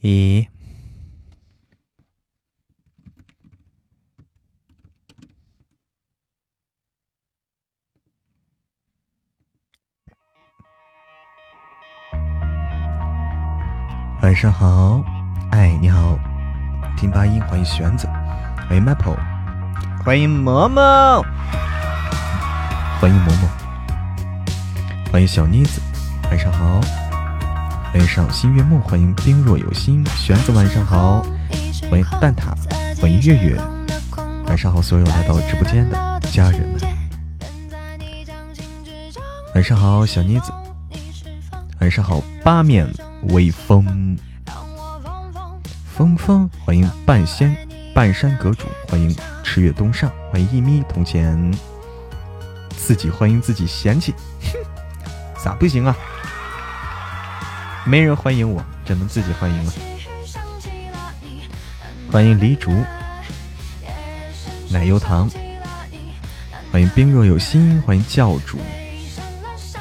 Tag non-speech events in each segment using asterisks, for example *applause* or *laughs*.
一？晚上好，哎，你好，听八音，欢迎玄子，欢迎 Maple，欢迎嬷嬷，欢迎嬷嬷，欢迎小妮子，晚上好，欢迎赏心悦目，欢迎冰若有心，玄子晚上好，欢迎蛋挞，欢迎月月，晚上好，所有来到直播间的家人们，晚上好，小妮子，晚上好，八面。微风，风风，欢迎半仙半山阁主，欢迎赤月东上，欢迎一咪铜钱，自己欢迎自己嫌弃，哼咋不行啊？没人欢迎我，只能自己欢迎了。欢迎黎竹，奶油糖，欢迎冰若有心，欢迎教主，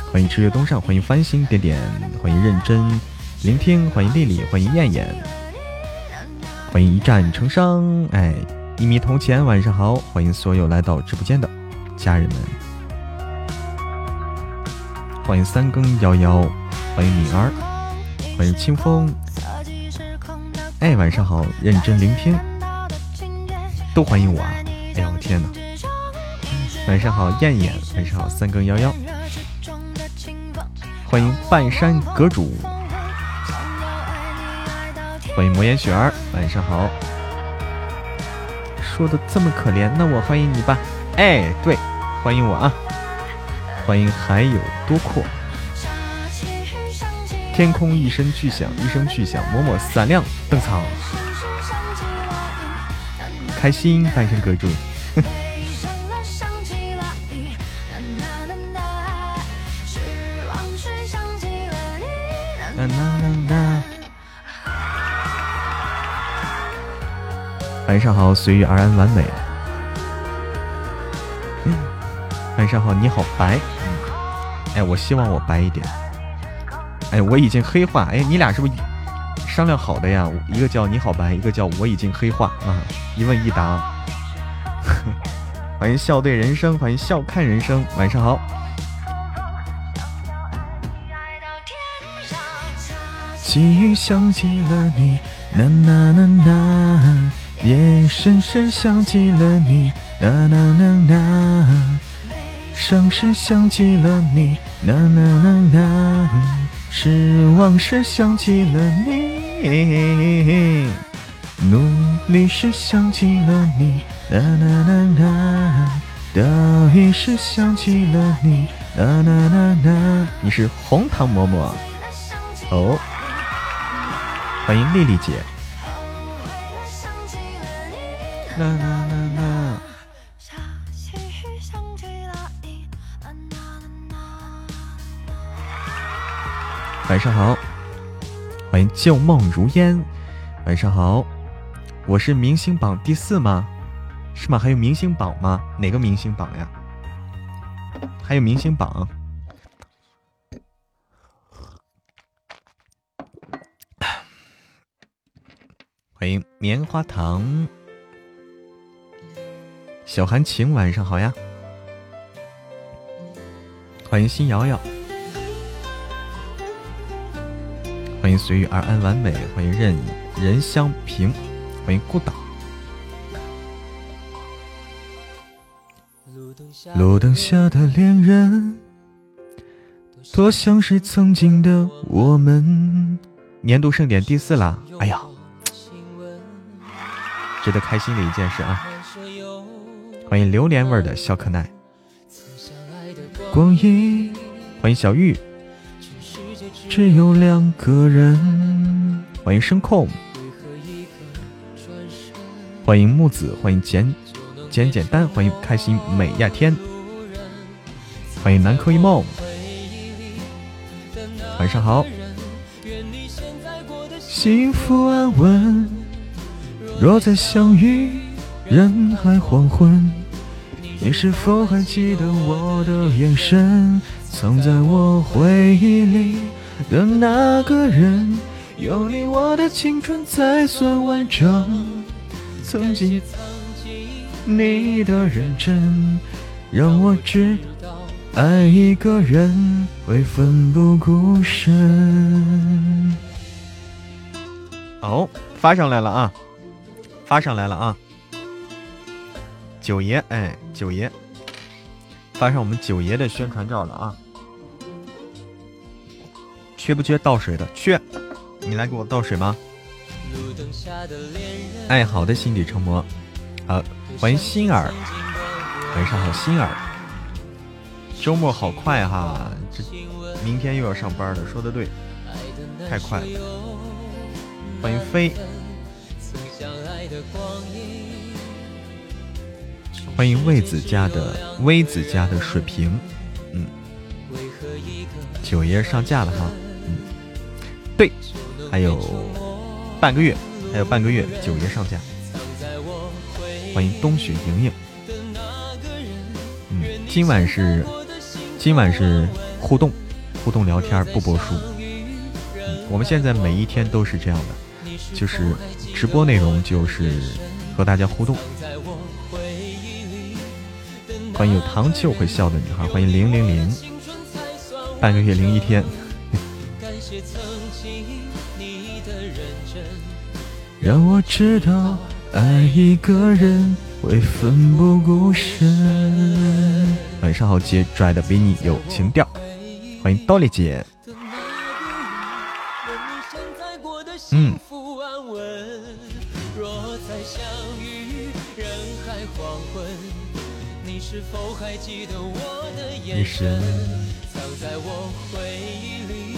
欢迎赤月东上，欢迎繁星点点，欢迎认真。聆听，欢迎丽丽，欢迎燕燕，欢迎一战成伤，哎，一米铜钱，晚上好，欢迎所有来到直播间的家人们，欢迎三更幺幺，欢迎敏儿，欢迎清风，哎，晚上好，认真聆听，都欢迎我啊，哎呦，我天哪，晚上好，燕燕，晚上好，三更幺幺，欢迎半山阁主。欢迎魔岩雪儿，晚上好。说的这么可怜，那我欢迎你吧。哎，对，欢迎我啊！欢迎海有多阔。天空一声巨响，一声巨响，默默闪亮登场。开心，半生阁主。*laughs* 晚上好，随遇而安，完美。晚上好，你好白。哎，我希望我白一点。哎，我已经黑化。哎，你俩是不是商量好的呀？一个叫你好白，一个叫我已经黑化啊。一问一答。*laughs* 欢迎笑对人生，欢迎笑看人生。晚上好。细雨想起了你，呐呐呐呐。夜深深想起了你，呐呐呐呐，伤时想起了你，呐呐呐呐，失望时想起了你，努力时想起了你，呐呐呐呐，得意时想起了你，呐呐呐呐。你是红糖嬷嬷哦，欢迎丽丽姐。啦啦啦！晚上好，欢迎旧梦如烟。晚上好，我是明星榜第四吗？是吗？还有明星榜吗？哪个明星榜呀？还有明星榜？欢迎棉花糖。小韩晴，晚上好呀！欢迎新瑶瑶，欢迎随遇而安完美，欢迎任任香平，欢迎孤岛。路灯下的恋人，多像是曾经的我们。年度盛典第四啦！哎呀，值得开心的一件事啊！欢迎榴莲味的小可爱，光阴，欢迎小玉，只有两个人，欢迎声控，欢迎木子，欢迎简简简单，欢迎开心美亚天，欢迎南柯一梦，晚上好，幸福安稳，若再相遇。人海黄昏，你是否还记得我的眼神？藏在我回忆里的那个人，有你，我的青春才算完整。曾经你的认真，让我知道爱一个人会奋不顾身。哦，发上来了啊，发上来了啊，九爷，哎，九爷，发上我们九爷的宣传照了啊。缺不缺倒水的？缺，你来给我倒水吗？爱好的心底成魔，好，欢迎心儿，晚上好，心儿。周末好快哈，这明天又要上班了，说的对，太快了。欢迎飞，欢迎 *laughs* 魏子家的魏子家的水瓶，嗯，九爷上架了哈。对，还有半个月，还有半个月，九月上架。欢迎冬雪莹莹。嗯，今晚是今晚是互动，互动聊天不播书。嗯，我们现在每一天都是这样的，就是直播内容就是和大家互动。欢迎有糖就会笑的女孩，欢迎零零零，半个月零一天。让我知道爱一个人会奋不顾身。晚上好，姐拽的比你有情调。欢迎刀力姐。嗯。你是否还记得我的眼神藏在我回忆里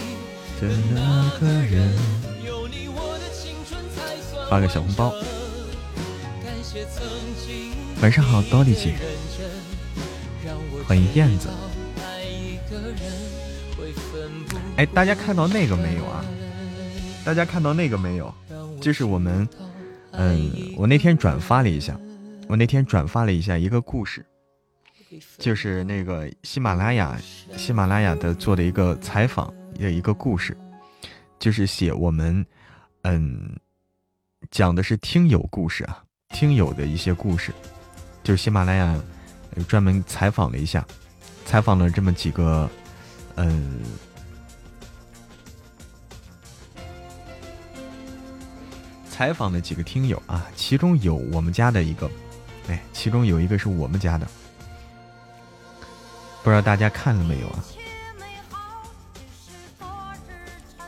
的那个人。发个小红包。晚上好，刀力姐。欢迎燕子。哎，大家看到那个没有啊？大家看到那个没有？就是我们，嗯，我那天转发了一下，我那天转发了一下一个故事，就是那个喜马拉雅，喜马拉雅的做的一个采访的一个故事，就是写我们，嗯。讲的是听友故事啊，听友的一些故事，就是喜马拉雅专门采访了一下，采访了这么几个，嗯，采访了几个听友啊，其中有我们家的一个，哎，其中有一个是我们家的，不知道大家看了没有啊？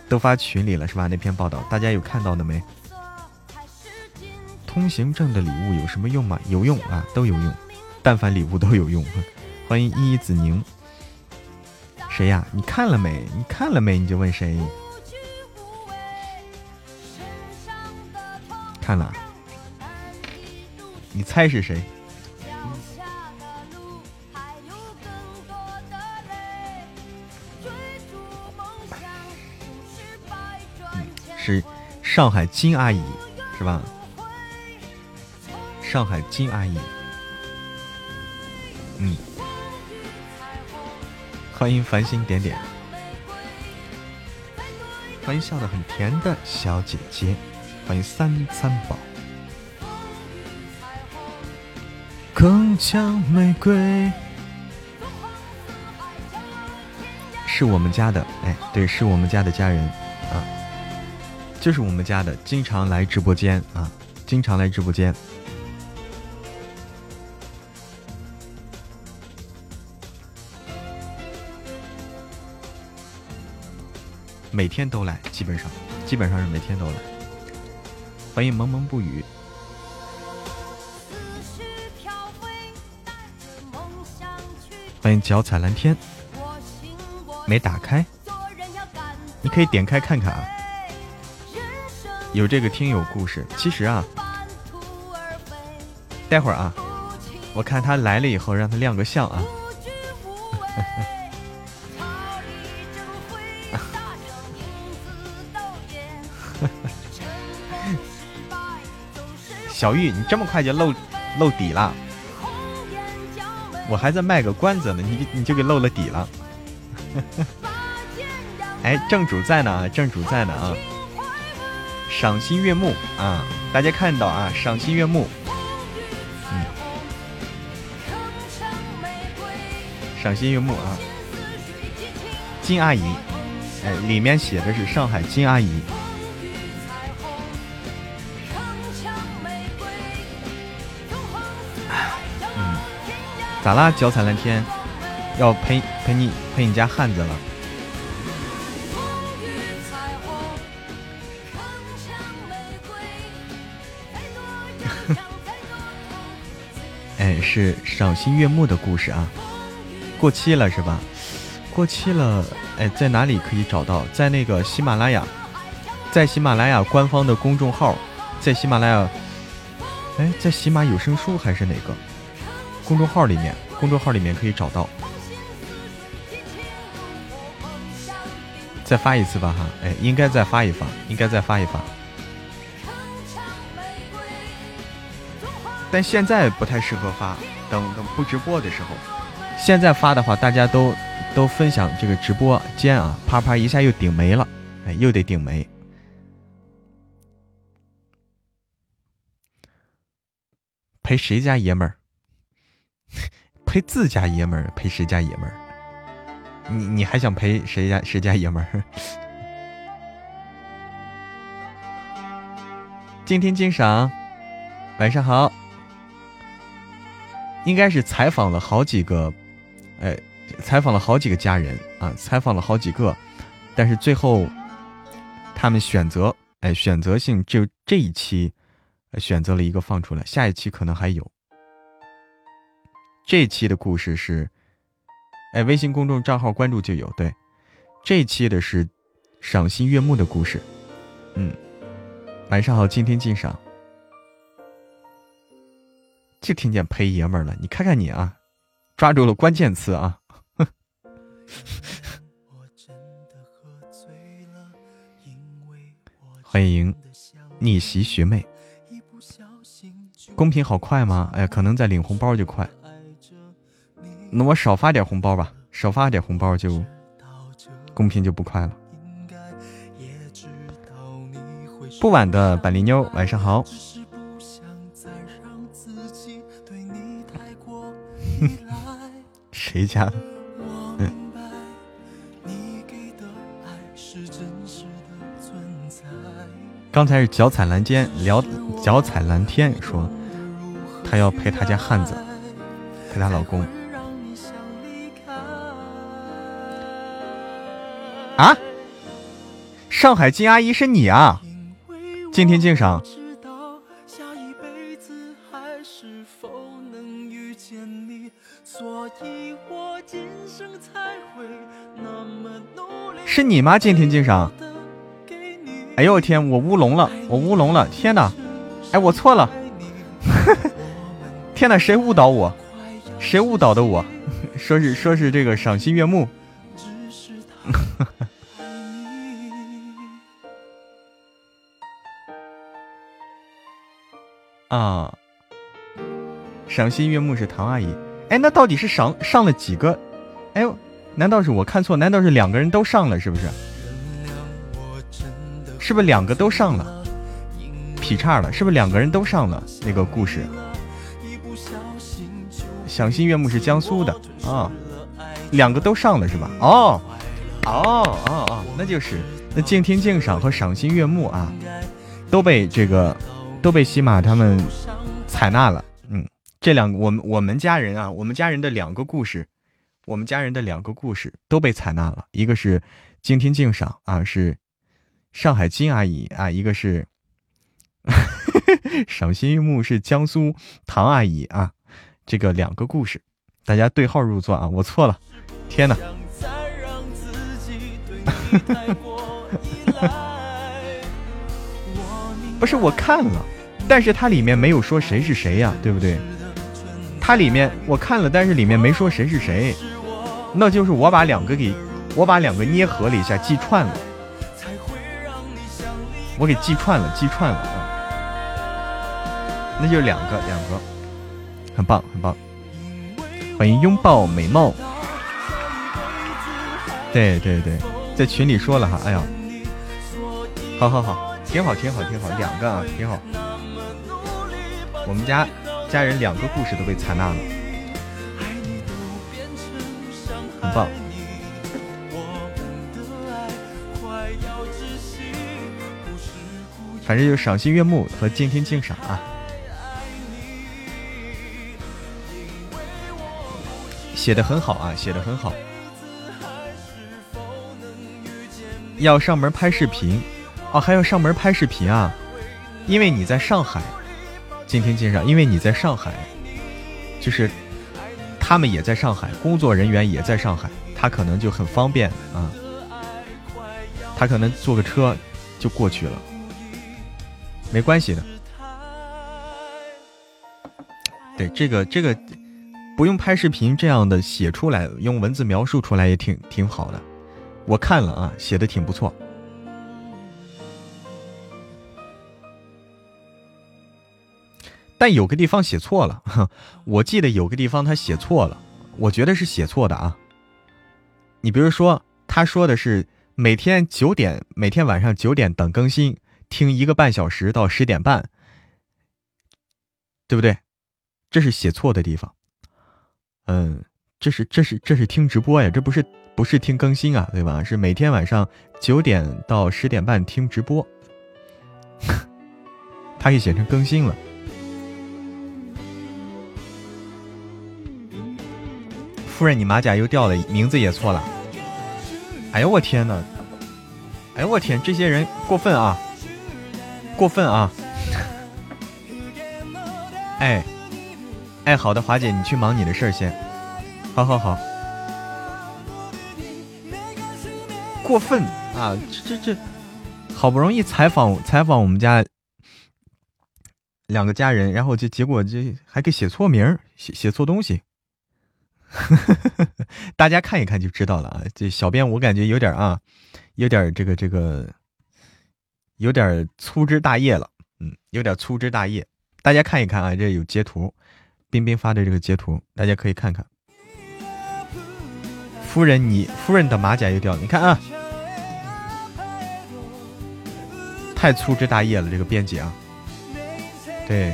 都发群里了是吧？那篇报道大家有看到的没？通行证的礼物有什么用吗？有用啊，都有用，但凡礼物都有用。欢迎依依子宁，谁呀？你看了没？你看了没？你就问谁？看了？你猜是谁？是上海金阿姨，是吧？上海金阿姨，嗯，欢迎繁星点点，欢迎笑得很甜的小姐姐，欢迎三餐宝，铿锵玫瑰，是我们家的，哎，对，是我们家的家人啊，就是我们家的，经常来直播间啊，经常来直播间。每天都来，基本上，基本上是每天都来。欢迎蒙蒙不语，欢迎脚踩蓝天，没打开，你可以点开看看啊。有这个听友故事，其实啊，待会儿啊，我看他来了以后，让他亮个相啊。*laughs* *laughs* 小玉，你这么快就露露底了？我还在卖个关子呢，你你就给露了底了。*laughs* 哎，正主在呢，正主在呢啊！赏心悦目啊！大家看到啊，赏心悦目。嗯，赏心悦目啊！金阿姨，哎，里面写的是上海金阿姨。咋啦？脚踩蓝天，要陪陪你陪你家汉子了。*laughs* 哎是赏心悦目的故事啊，过期了是吧？过期了，哎，在哪里可以找到？在那个喜马拉雅，在喜马拉雅官方的公众号，在喜马拉雅，哎，在喜马有声书还是哪个公众号里面？公众号里面可以找到。再发一次吧哈，哎，应该再发一发，应该再发一发。但现在不太适合发，等等不直播的时候。现在发的话，大家都都分享这个直播间啊，啪啪一下又顶没了，哎，又得顶没。陪谁家爷们儿？陪自家爷们儿？陪谁家爷们儿？你你还想陪谁家谁家爷们儿？*laughs* 今天鉴赏，晚上好。应该是采访了好几个，哎，采访了好几个家人啊，采访了好几个，但是最后他们选择，哎，选择性就这一期选择了一个放出来，下一期可能还有。这期的故事是，哎，微信公众账号关注就有。对，这期的是赏心悦目的故事。嗯，晚上好，今天鉴赏。就听见陪爷们儿了，你看看你啊，抓住了关键词啊！*laughs* 欢迎逆袭学妹，公屏好快吗？哎，可能在领红包就快。那我少发点红包吧，少发点红包就公屏就不快了。不晚的板栗妞，晚上好。*laughs* 谁家的？嗯。刚才是脚踩蓝天聊，脚踩蓝天说，她要陪她家汉子，陪她老公。啊！上海金阿姨是你啊？敬天敬赏。是你吗？今天敬赏。哎呦我天，我乌龙了，我乌龙了！天哪，哎，我错了！*laughs* 天哪，谁误导我？谁误导的我？*laughs* 说是说是这个赏心悦目。*laughs* 啊，赏心悦目是唐阿姨。哎，那到底是上上了几个？哎呦！难道是我看错？难道是两个人都上了？是不是？是不是两个都上了？劈叉了？是不是两个人都上了那个故事？赏心悦目是江苏的啊，两个都上了是吧？哦，哦哦哦，那就是那静听静赏和赏心悦目啊，都被这个都被喜马他们采纳了。嗯，这两个我们我们家人啊，我们家人的两个故事。我们家人的两个故事都被采纳了，一个是静听静赏啊，是上海金阿姨啊，一个是 *laughs* 赏心悦目是江苏唐阿姨啊，这个两个故事，大家对号入座啊，我错了，天哪！*laughs* 不是我看了，但是它里面没有说谁是谁呀，对不对？它里面我看了，但是里面没说谁是谁。那就是我把两个给，我把两个捏合了一下，记串了。我给记串了，记串了啊。那就两个，两个，很棒，很棒。欢迎拥抱美貌。对对对，在群里说了哈，哎呀，好好好，挺好，挺好，挺好，两个啊，挺好。我们家家人两个故事都被采纳了，很棒。反正就赏心悦目和静听静赏啊，写的很好啊，写的很好。要上门拍视频哦，还要上门拍视频啊？因为你在上海，今天介绍，因为你在上海，就是他们也在上海，工作人员也在上海，他可能就很方便啊，他可能坐个车就过去了，没关系的。对，这个这个不用拍视频，这样的写出来，用文字描述出来也挺挺好的。我看了啊，写的挺不错，但有个地方写错了。*laughs* 我记得有个地方他写错了，我觉得是写错的啊。你比如说，他说的是每天九点，每天晚上九点等更新，听一个半小时到十点半，对不对？这是写错的地方。嗯，这是这是这是听直播呀，这不是。不是听更新啊，对吧？是每天晚上九点到十点半听直播，*laughs* 他给写成更新了。夫人，你马甲又掉了，名字也错了。哎呦我天呐！哎呦我天，这些人过分啊！过分啊！*laughs* 哎，哎，好的，华姐，你去忙你的事儿先。好好好。过分啊！这这这，好不容易采访采访我们家两个家人，然后就结果这还给写错名写写错东西。*laughs* 大家看一看就知道了啊！这小编我感觉有点啊，有点这个这个，有点粗枝大叶了，嗯，有点粗枝大叶。大家看一看啊，这有截图，冰冰发的这个截图，大家可以看看。夫人，你夫人的马甲又掉了，你看啊。太粗枝大叶了，这个编辑啊，对，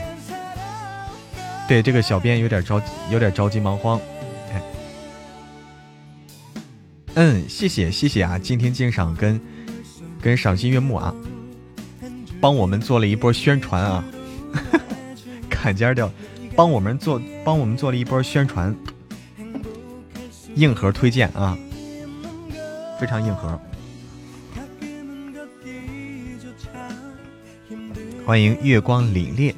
对，这个小编有点着急，有点着急忙慌。嗯，谢谢谢谢啊，今天鉴赏跟跟赏心悦目啊，帮我们做了一波宣传啊，*laughs* 砍尖掉，帮我们做帮我们做了一波宣传，硬核推荐啊，非常硬核。欢迎月光凛冽，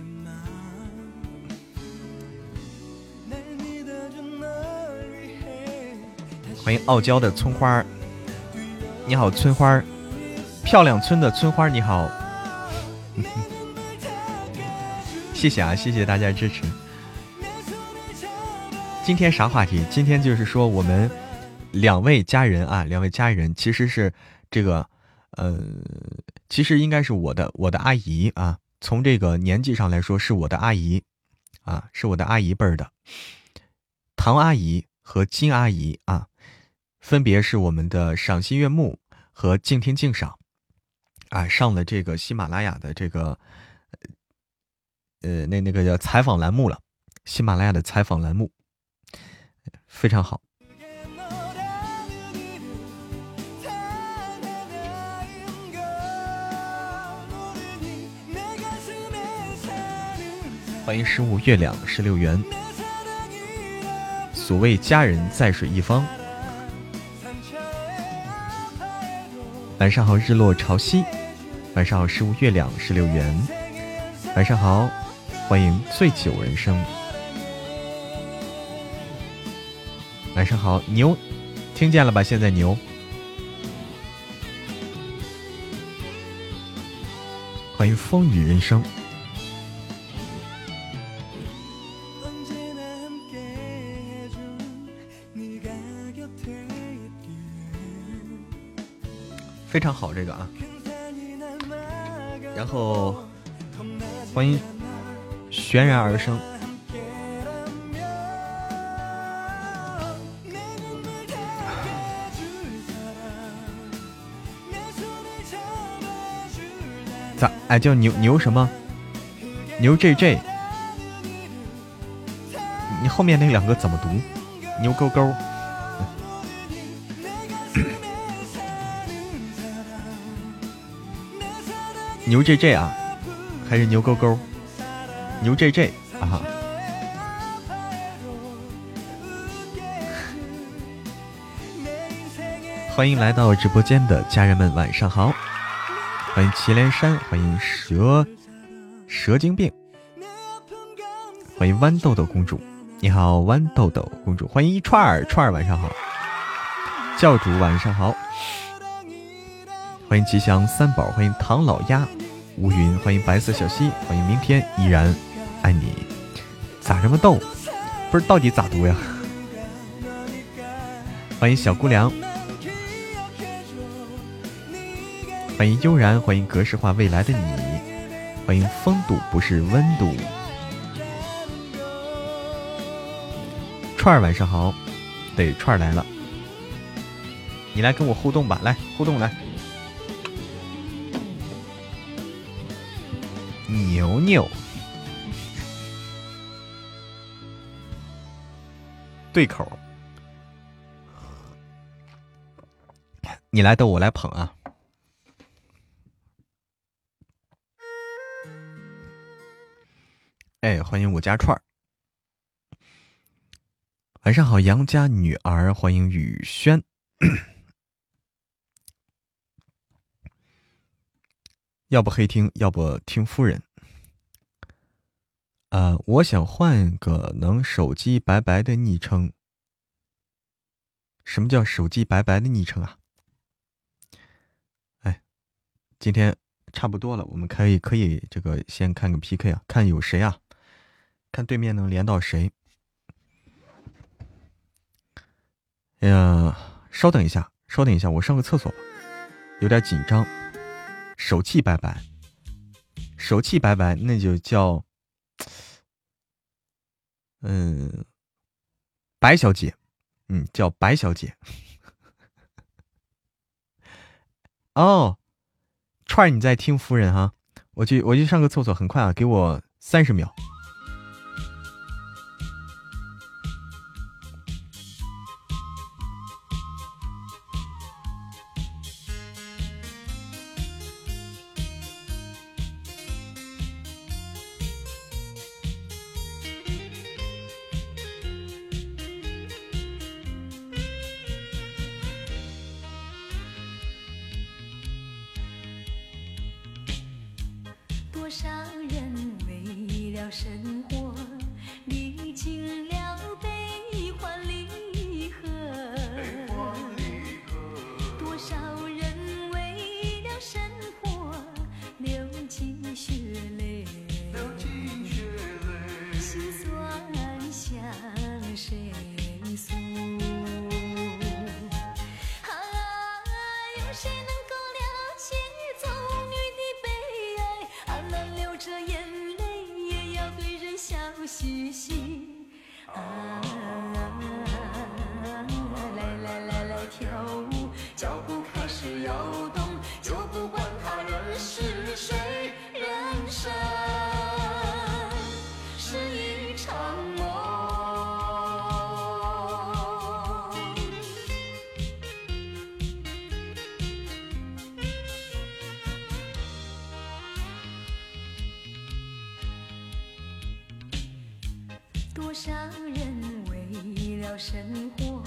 欢迎傲娇的村花你好村花漂亮村的村花你好，*laughs* 谢谢啊，谢谢大家支持。今天啥话题？今天就是说我们两位家人啊，两位家人其实是这个，呃。其实应该是我的我的阿姨啊，从这个年纪上来说是我的阿姨，啊，是我的阿姨辈儿的，唐阿姨和金阿姨啊，分别是我们的赏心悦目和静听静赏，啊，上了这个喜马拉雅的这个，呃，那那个叫采访栏目了，喜马拉雅的采访栏目，非常好。欢迎十五月亮十六元。所谓佳人在水一方。晚上好，日落潮汐。晚上好，十五月亮十六元。晚上好，欢迎醉酒人生。晚上好，牛，听见了吧？现在牛。欢迎风雨人生。非常好，这个啊，然后欢迎悬然而生，咋？哎，叫牛牛什么？牛 J J。你后面那两个怎么读？牛勾勾。牛 J J 啊，还是牛勾勾？牛 J J 啊。欢迎来到直播间的家人们，晚上好！欢迎祁连山，欢迎蛇蛇精病，欢迎豌豆豆公主，你好，豌豆豆公主，欢迎一串儿串儿，晚上好，教主晚上好，欢迎吉祥三宝，欢迎唐老鸭，乌云，欢迎白色小溪，欢迎明天依然爱你，咋这么逗？不是到底咋读呀？欢迎小姑娘。欢迎悠然，欢迎格式化未来的你，欢迎风度不是温度。串儿晚上好，对串儿来了，你来跟我互动吧，来互动来。牛牛，对口，你来逗我来捧啊。哎，欢迎我家串儿。晚上好，杨家女儿，欢迎雨轩。*clears throat* 要不黑听，要不听夫人。呃，我想换个能手机白白的昵称。什么叫手机白白的昵称啊？哎，今天差不多了，我们可以可以这个先看个 PK 啊，看有谁啊？看对面能连到谁？哎呀，稍等一下，稍等一下，我上个厕所吧，有点紧张。手气拜拜，手气拜拜，那就叫，嗯，白小姐，嗯，叫白小姐。哦，串儿你在听夫人哈？我去，我去上个厕所，很快啊，给我三十秒。多少人为了生活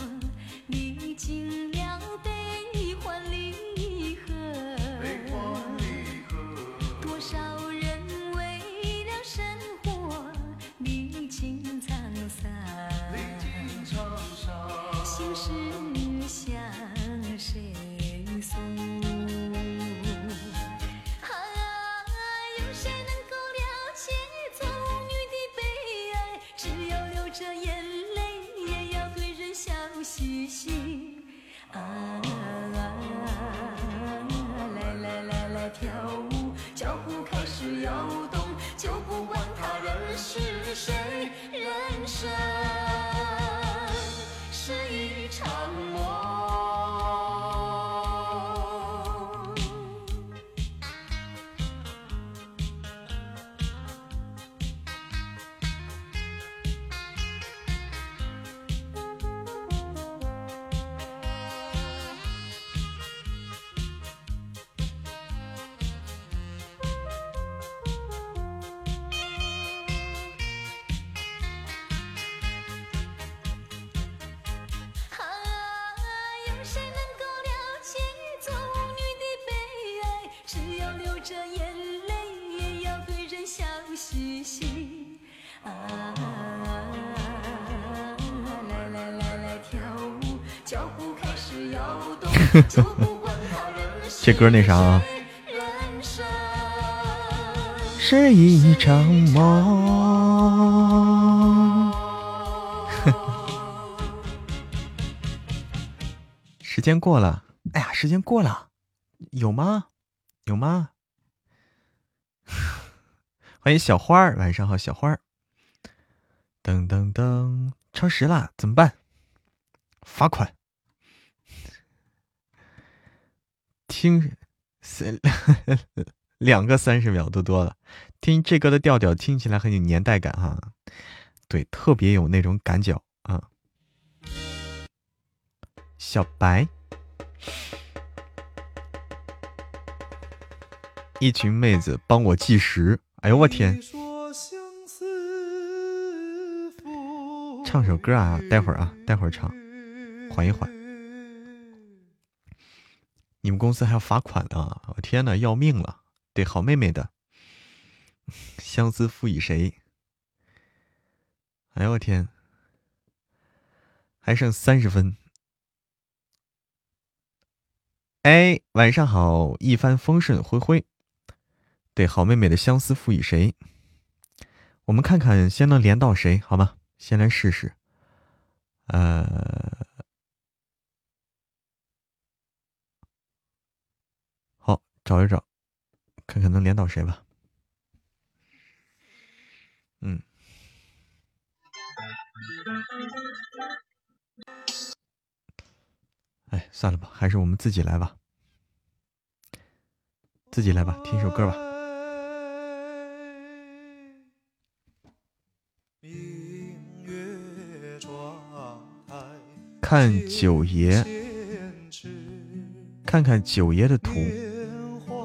*laughs* 这歌那啥啊？是一场梦。时间过了，哎呀，时间过了，有吗？有吗？*laughs* 欢迎小花儿，晚上好，小花儿。噔噔噔，超时了，怎么办？罚款。听三两个三十秒都多了，听这歌的调调听起来很有年代感哈，对，特别有那种感觉啊。小白，一群妹子帮我计时，哎呦我天！唱首歌啊，待会儿啊，待会儿唱，缓一缓。你们公司还要罚款呢！我天呐，要命了！对，好妹妹的，相思赋予谁？哎呦我天，还剩三十分。哎，晚上好，一帆风顺，灰灰。对，好妹妹的相思赋予谁？我们看看先能连到谁，好吗？先来试试。呃。找一找，看看能连到谁吧。嗯，哎，算了吧，还是我们自己来吧，自己来吧，听首歌吧。看九爷，看看九爷的图。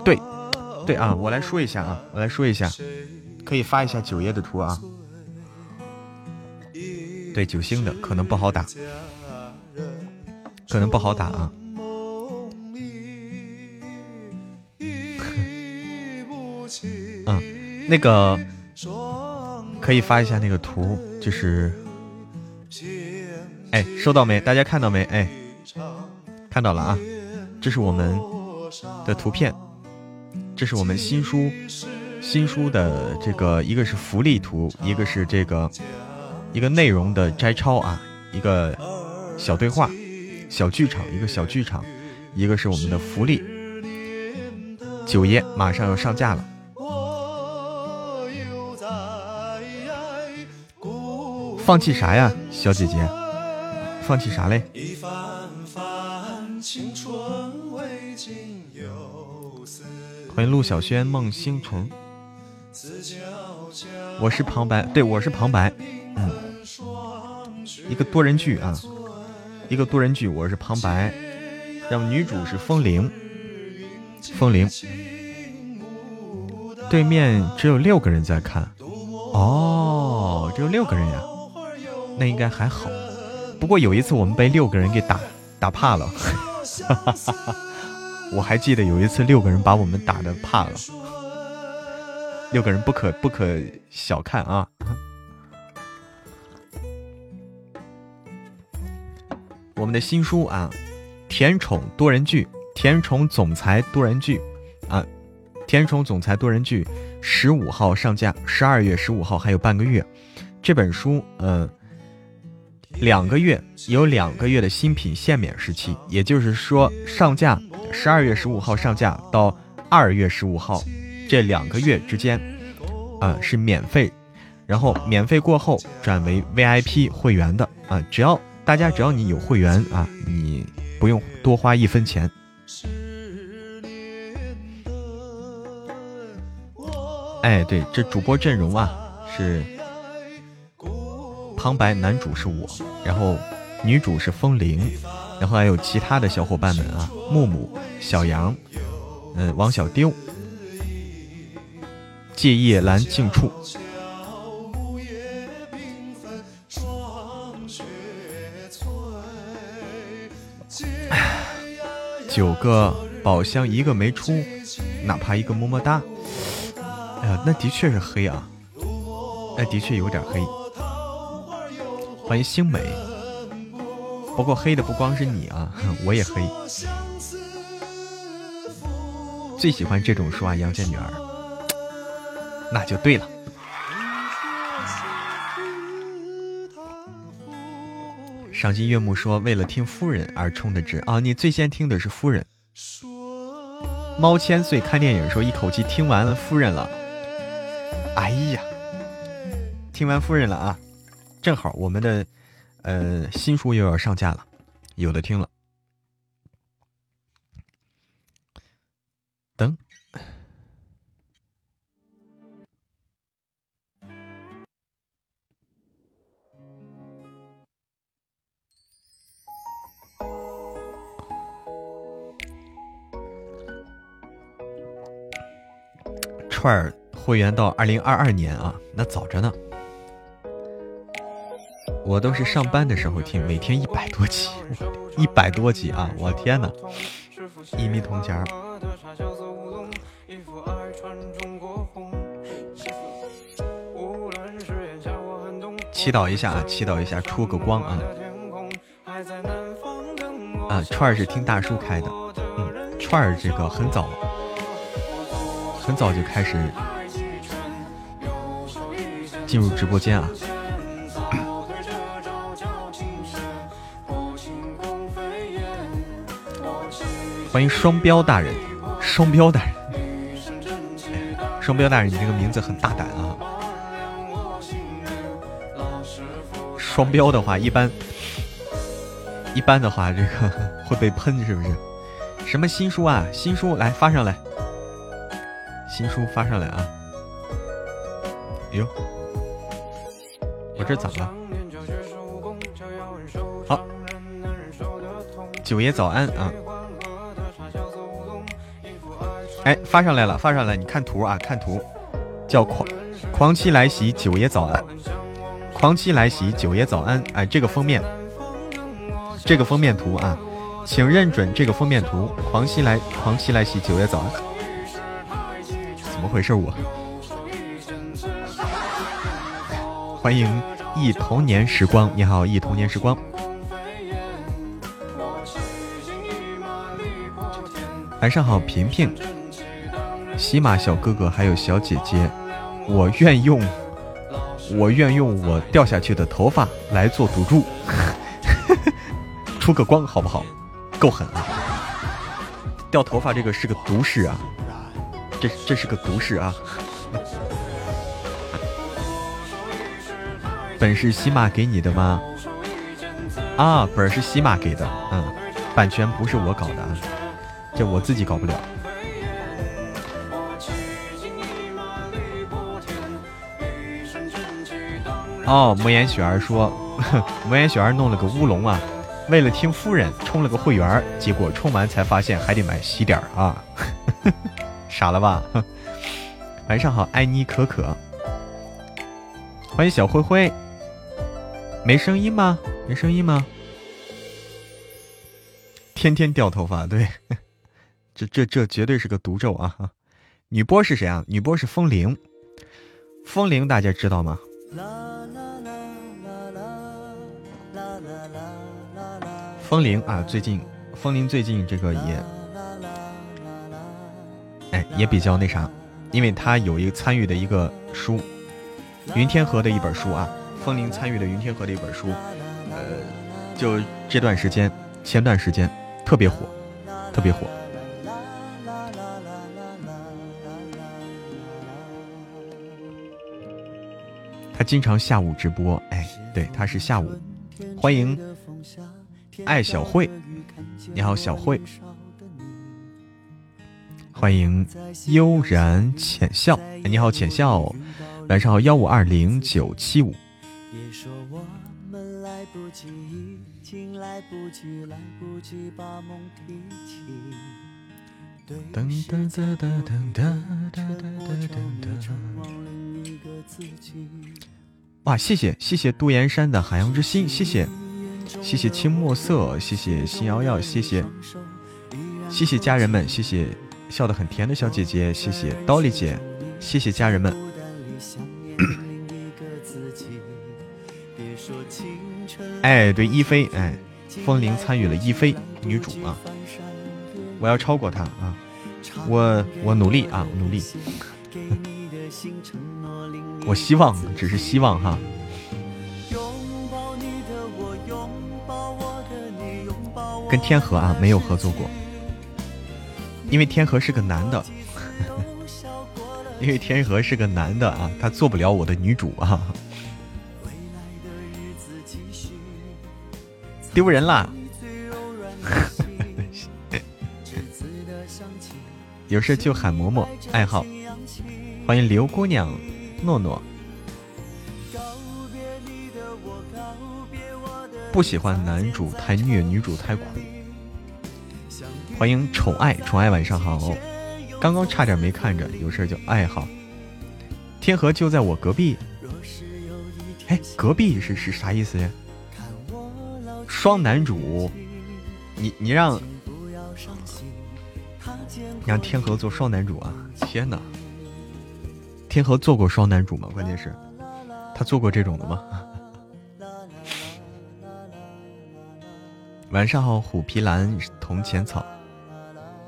对，对啊，我来说一下啊，我来说一下，可以发一下九爷的图啊。对，九星的可能不好打，可能不好打啊。嗯，那个可以发一下那个图，就是，哎，收到没？大家看到没？哎，看到了啊，这是我们的图片。这是我们新书，新书的这个一个是福利图，一个是这个一个内容的摘抄啊，一个小对话、小剧场，一个小剧场，一个是我们的福利。九爷马上要上架了，放弃啥呀，小姐姐？放弃啥嘞？欢迎陆小轩、孟星辰，我是旁白，对我是旁白，嗯，一个多人剧啊，一个多人剧，我是旁白，然后女主是风铃，风铃，对面只有六个人在看，哦，只有六个人呀，那应该还好，不过有一次我们被六个人给打打怕了。哈哈哈哈我还记得有一次六个人把我们打的怕了，六个人不可不可小看啊！我们的新书啊，甜宠多人剧，甜宠总裁多人剧啊，甜宠总裁多人剧十五号上架，十二月十五号还有半个月。这本书，嗯，两个月有两个月的新品限免时期，也就是说上架。十二月十五号上架到二月十五号这两个月之间，啊是免费，然后免费过后转为 VIP 会员的啊，只要大家只要你有会员啊，你不用多花一分钱。哎，对，这主播阵容啊是旁白男主是我，然后女主是风铃。然后还有其他的小伙伴们啊，木木、小杨，嗯，王小丢、借夜阑静处，九个宝箱一个没出，哪怕一个么么哒。哎呀，那的确是黑啊，那，的确有点黑。欢迎星美。不过黑的不光是你啊，*laughs* 我也黑。最喜欢这种说话阳间女儿，那就对了。赏心悦目说为了听夫人而充的值啊！你最先听的是夫人。猫千岁看电影说一口气听完了夫人了。哎呀，听完夫人了啊，正好我们的呃新书又要上架了，有的听了。等。串儿会员到二零二二年啊，那早着呢。我都是上班的时候听，每天一百多集，*laughs* 一百多集啊！我天哪，一米铜钱儿祈祷一下啊，祈祷一下出个光啊！啊，串儿是听大叔开的，嗯，串儿这个很早。很早就开始进入直播间啊！欢迎双标大人，双标大人，双标大人，你这个名字很大胆啊！双标的话，一般一般的话，这个会被喷，是不是？什么新书啊？新书来发上来。新书发上来啊！哟，我这咋了？好，九爷早安啊！哎，发上来了，发上来！你看图啊，看图，叫狂狂妻来袭，九爷早安！狂妻来袭，九爷早安！哎，这个封面，这个封面图啊，请认准这个封面图，狂妻来，狂妻来袭，九爷早安！怎么回事？我欢迎忆童年时光。你好，忆童年时光。晚上好，平平。喜马小哥哥还有小姐姐，我愿用我愿用我掉下去的头发来做赌注，*laughs* 出个光好不好？够狠啊！掉头发这个是个毒誓啊！这这是个毒誓啊！本是西马给你的吗？啊，本是西马给的，嗯，版权不是我搞的，啊，这我自己搞不了。哦，莫言雪儿说，*laughs* 莫言雪儿弄了个乌龙啊，为了听夫人充了个会员，结果充完才发现还得买喜点啊。*laughs* 傻了吧？晚上好，爱妮可可，欢迎小灰灰。没声音吗？没声音吗？天天掉头发，对，*laughs* 这这这绝对是个毒咒啊！女波是谁啊？女波是风铃，风铃大家知道吗？风铃啊，最近风铃最近这个也。哎，也比较那啥，因为他有一个参与的一个书，云天河的一本书啊，风铃参与的云天河的一本书，呃，就这段时间，前段时间特别火，特别火。他经常下午直播，哎，对，他是下午。欢迎爱小慧，你好，小慧。欢迎悠然浅笑，你好浅笑，晚上好幺五二零九七五。哇，谢谢谢谢杜岩山的海洋之心，谢谢谢谢清墨色，谢谢心瑶瑶，谢谢谢谢家人们，谢谢。笑得很甜的小姐姐，谢谢刀丽姐，谢谢家人们。哎，对，一菲，哎，风铃参与了一菲女主啊，我要超过她啊！我我努力啊，努力。我希望，只是希望哈。跟天河啊没有合作过，因为天河是个男的，*laughs* 因为天河是个男的啊，他做不了我的女主啊，丢人啦！*laughs* 有事就喊嬷嬷，爱好，欢迎刘姑娘诺诺。不喜欢男主太虐，女主太苦。欢迎宠爱，宠爱晚上好。刚刚差点没看着，有事就爱好。天河就在我隔壁。哎，隔壁是是啥意思呀？双男主，你你让你，让天河做双男主啊？天哪！天河做过双男主吗？关键是，他做过这种的吗？晚上好，虎皮兰铜钱草。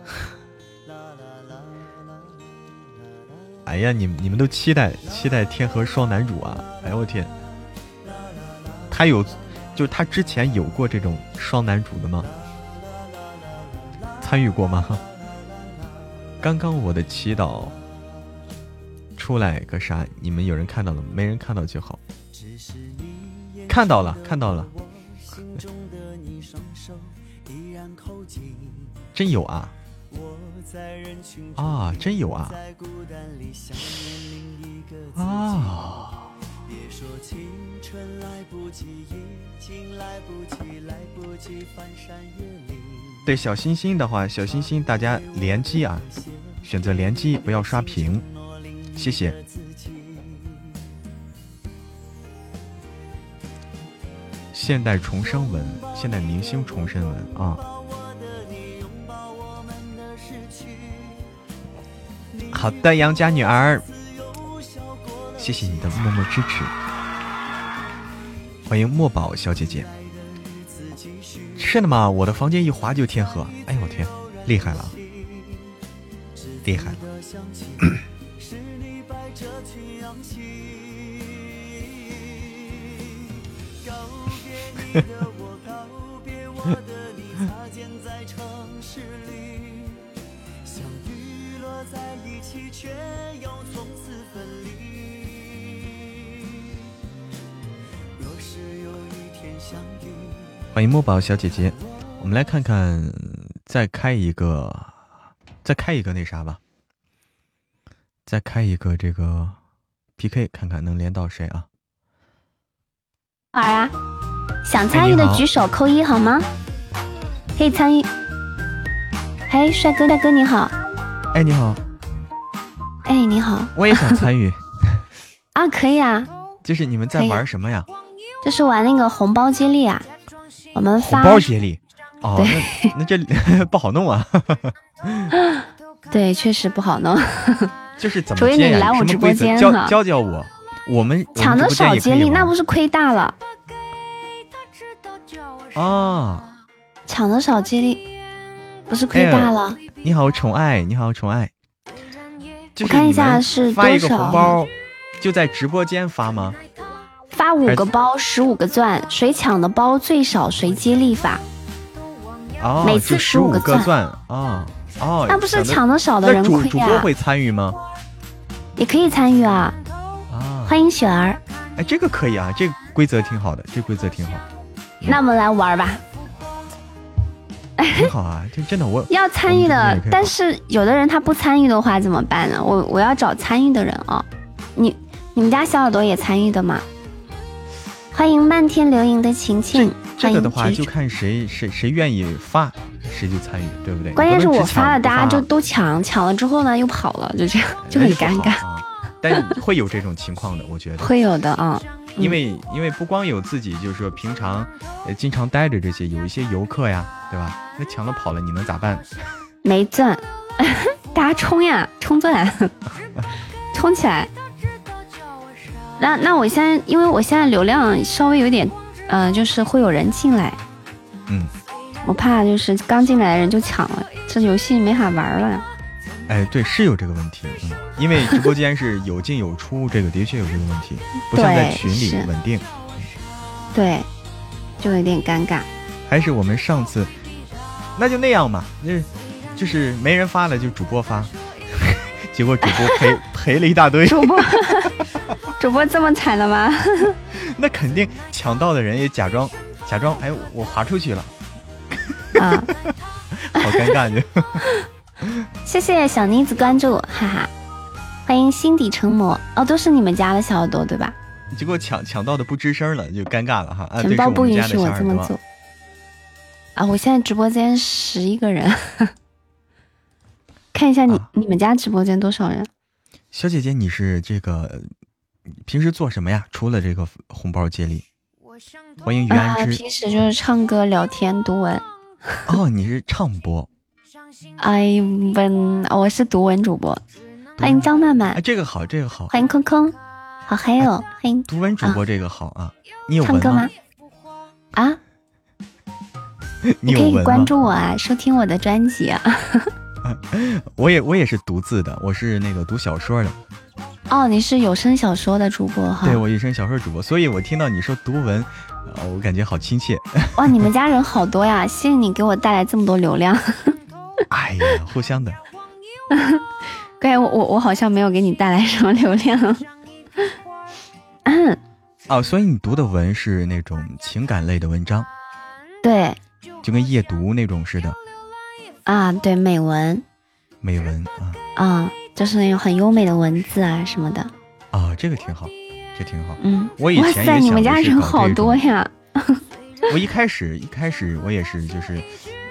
*laughs* 哎呀，你你们都期待期待天河双男主啊！哎呦我天，他有，就他之前有过这种双男主的吗？参与过吗？*laughs* 刚刚我的祈祷出来个啥？你们有人看到了？没人看到就好。看到了，看到了。真有啊！啊，真有啊！啊！对小星星的话，小星星大家联机啊，选择联机，不要刷屏，谢谢。现代重生文，现代明星重生文啊！好的，杨家女儿，谢谢你的默默支持，欢迎墨宝小姐姐。是的吗？我的房间一滑就天河，哎呦我天，厉害了，厉害了。欢迎墨宝小姐姐，我们来看看，再开一个，再开一个那啥吧，再开一个这个 PK，看看能连到谁啊？儿啊，想参与的举手扣一好吗？可以参与。嘿，帅哥大哥你好。哎你好。哎你好。我也想参与。*laughs* 啊可以啊。就是你们在玩什么呀？就是玩那个红包接力啊。我们发红包接力，哦，那那这 *laughs* 不好弄啊。*laughs* 对，确实不好弄。*laughs* 就是怎么接呀？什么规则？教教教我。我们抢的少接力，那不是亏大了？啊！抢的少接力，不是亏大了？你好，宠爱，你好，宠爱。我看一下是发一个红包，就在直播间发吗？发五个包，十五个钻，谁抢的包最少，谁接力法。哦，每次十五个钻啊！哦，那不是抢的少的人亏呀？主播会参与吗？也可以参与啊！啊，欢迎雪儿。哎，这个可以啊，这个规则挺好的，这规则挺好。那我们来玩吧。挺好啊，*laughs* 这真的我要参与的，但是有的人他不参与的话怎么办呢？我我要找参与的人啊！你你们家小耳朵也参与的吗？欢迎漫天流萤的晴晴。这个的话就看谁谁谁愿意发，谁就参与，对不对？关键是我发了，大家就都抢，抢了之后呢又跑了，就这样就很尴尬。但会有这种情况的，我觉得会有的啊。因为因为不光有自己，就是说平常呃经常待着这些，有一些游客呀，对吧？那抢了跑了，你能咋办？没钻，*laughs* 大家冲呀，冲钻，*laughs* 冲起来！那那我现在，因为我现在流量稍微有点，嗯，就是会有人进来，嗯，我怕就是刚进来的人就抢了，这游戏没法玩了。哎，对，是有这个问题，嗯，因为直播间是有进有出，这个的确有这个问题，*laughs* 不像在群里稳定。对，就有点尴尬。还是我们上次，那就那样嘛，那就是没人发了，就主播发，结果主播赔赔 *laughs* 了一大堆。主播，*laughs* 主播这么惨了吗？*laughs* 那肯定抢到的人也假装假装，哎，我滑出去了。啊，好尴尬就。谢谢小妮子关注，哈哈，欢迎心底成魔哦，都是你们家的小耳朵对吧？结果抢抢到的不吱声了，就尴尬了哈。钱包不允许我这么做。啊，我现在直播间十一个人，看一下你你们家直播间多少人？小姐姐，你是这个平时做什么呀？除了这个红包接力，欢迎于安之。平时就是唱歌、聊天、读文。哦，你是唱播。哎，文，我是读文主播。欢迎张曼曼，哎，这个好，这个好。欢迎空空，好黑哦。欢迎读文主播，这个好啊。你有唱歌吗？啊？*laughs* 你可以关注我啊，收听我的专辑啊。*laughs* 我也我也是独自的，我是那个读小说的。哦，你是有声小说的主播哈？对，我有声小说主播，所以我听到你说读文，我感觉好亲切。*laughs* 哇，你们家人好多呀！*laughs* 谢谢你给我带来这么多流量。哎呀，互相的。对，我我我好像没有给你带来什么流量。嗯。哦，所以你读的文是那种情感类的文章。对。就跟夜读那种似的，啊，对，美文，美文啊，啊，就是那种很优美的文字啊什么的，啊，这个挺好，这挺好，嗯，我以前哇塞，你们家人好多呀！我一开始一开始我也是就是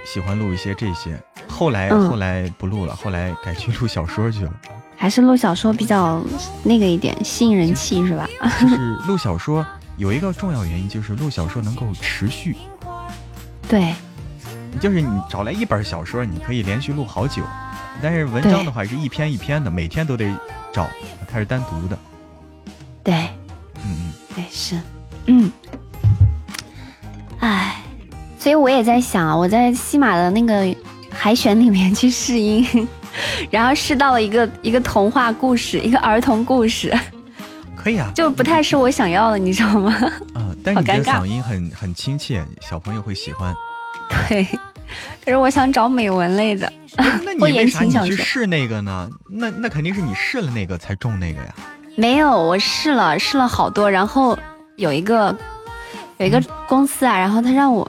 喜欢录一些这些，后来后来不录了，后来改去录小说去了，还是录小说比较那个一点，吸引人气是吧？*laughs* 就是录小说有一个重要原因，就是录小说能够持续。对，就是你找来一本小说，你可以连续录好久。但是文章的话是一篇一篇的，每天都得找，它是单独的。对，嗯嗯，对是，嗯，哎，所以我也在想啊，我在西马的那个海选里面去试音，然后试到了一个一个童话故事，一个儿童故事。可以啊，就不太是我想要的，你知道吗？嗯，但是你的嗓音很很亲切，小朋友会喜欢。对，可是我想找美文类的。那你 *laughs* 为啥你去试那个呢？那那肯定是你试了那个才中那个呀。没有，我试了试了好多，然后有一个有一个公司啊，然后他让我，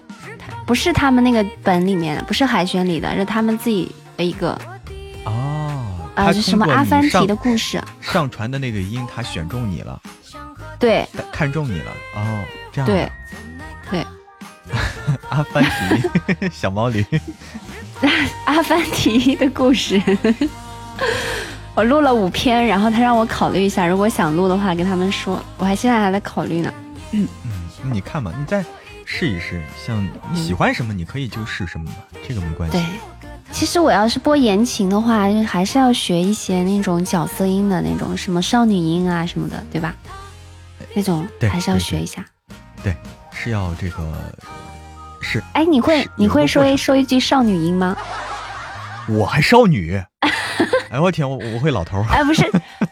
不是他们那个本里面，不是海选里的，是他们自己的一个。哦啊，是什么阿凡提的故事？上传的那个音，他选中你了，对，看中你了，哦，这样，对，对，*laughs* 阿凡提小毛驴，阿凡提的故事，*laughs* 我录了五篇，然后他让我考虑一下，如果想录的话，跟他们说，我还现在还在考虑呢。嗯嗯，你看吧，你再试一试，像你喜欢什么，你可以就试什么嘛，这个没关系。对。其实我要是播言情的话，还是要学一些那种角色音的那种，什么少女音啊什么的，对吧？那种还是要学一下。对，是要这个是。哎，你会你会说一说一句少女音吗？我还少女？*laughs* 哎我天，我我会老头。哎，不是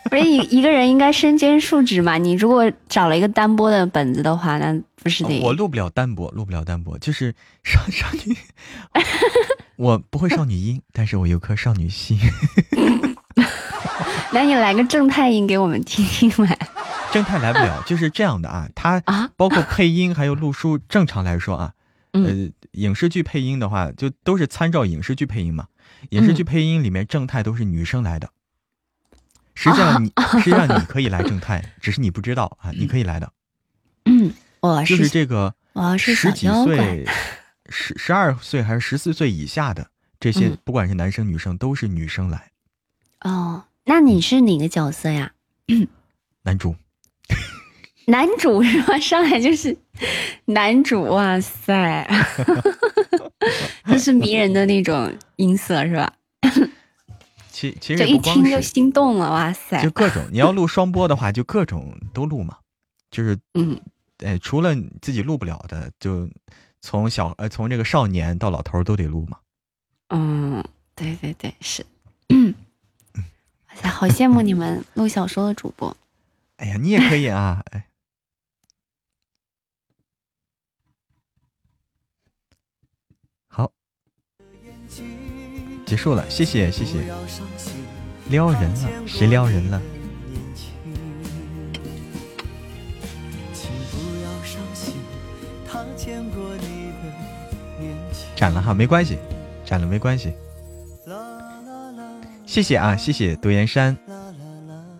不是一一个人应该身兼数职嘛？你如果找了一个单播的本子的话，那不是得我录不了单播，录不了单播，就是少少女。*laughs* 我不会少女音，但是我有颗少女心。*laughs* *laughs* 那你来个正太音给我们听听呗。*laughs* 正太来不了，*laughs* 就是这样的啊。它啊，包括配音还有录书，正常来说啊，呃，影视剧配音的话，就都是参照影视剧配音嘛。影视剧配音里面正太都是女生来的。实际上你实际上你可以来正太，只是你不知道啊，你可以来的。嗯，我是就是这个十几岁。十十二岁还是十四岁以下的这些，不管是男生女生，都是女生来。哦，那你是哪个角色呀？*clears throat* 男主。*laughs* 男主是吧？上来就是 *laughs* 男主，哇塞，*laughs* 就是迷人的那种音色是吧？其其实一听就心动了，哇塞！就各种你要录双播的话，就各种都录嘛。就是嗯，哎，除了自己录不了的，就。从小呃，从这个少年到老头都得录嘛。嗯，对对对，是。*clears throat* 嗯，好羡慕你们录小说的主播。哎呀，你也可以啊！哎，好，结束了，谢谢谢谢。撩人了，谁撩人了？斩了哈，没关系，斩了没关系。谢谢啊，谢谢独岩山，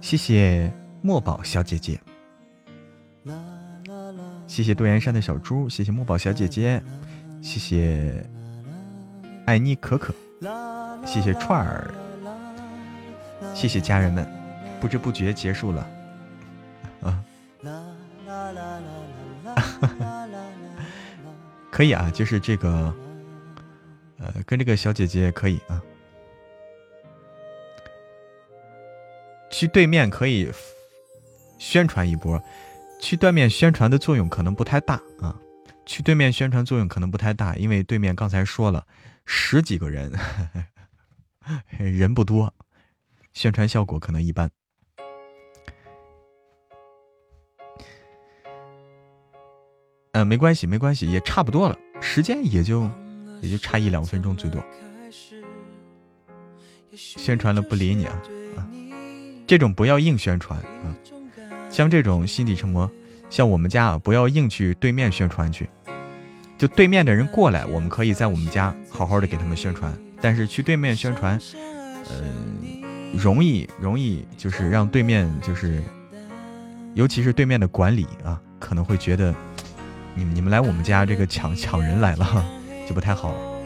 谢谢。墨宝小姐姐，谢谢杜岩山的小猪，谢谢墨宝小姐姐，谢谢爱妮可可，谢谢串儿，谢谢家人们，不知不觉结束了，啊，*laughs* 可以啊，就是这个，呃，跟这个小姐姐可以啊，去对面可以。宣传一波，去对面宣传的作用可能不太大啊。去对面宣传作用可能不太大，因为对面刚才说了十几个人，*laughs* 人不多，宣传效果可能一般。嗯，没关系，没关系，也差不多了，时间也就也就差一两分钟最多。宣传了不理你啊啊，这种不要硬宣传啊。像这种心底成魔，像我们家啊，不要硬去对面宣传去，就对面的人过来，我们可以在我们家好好的给他们宣传。但是去对面宣传，呃，容易容易就是让对面就是，尤其是对面的管理啊，可能会觉得你们你们来我们家这个抢抢人来了，就不太好了。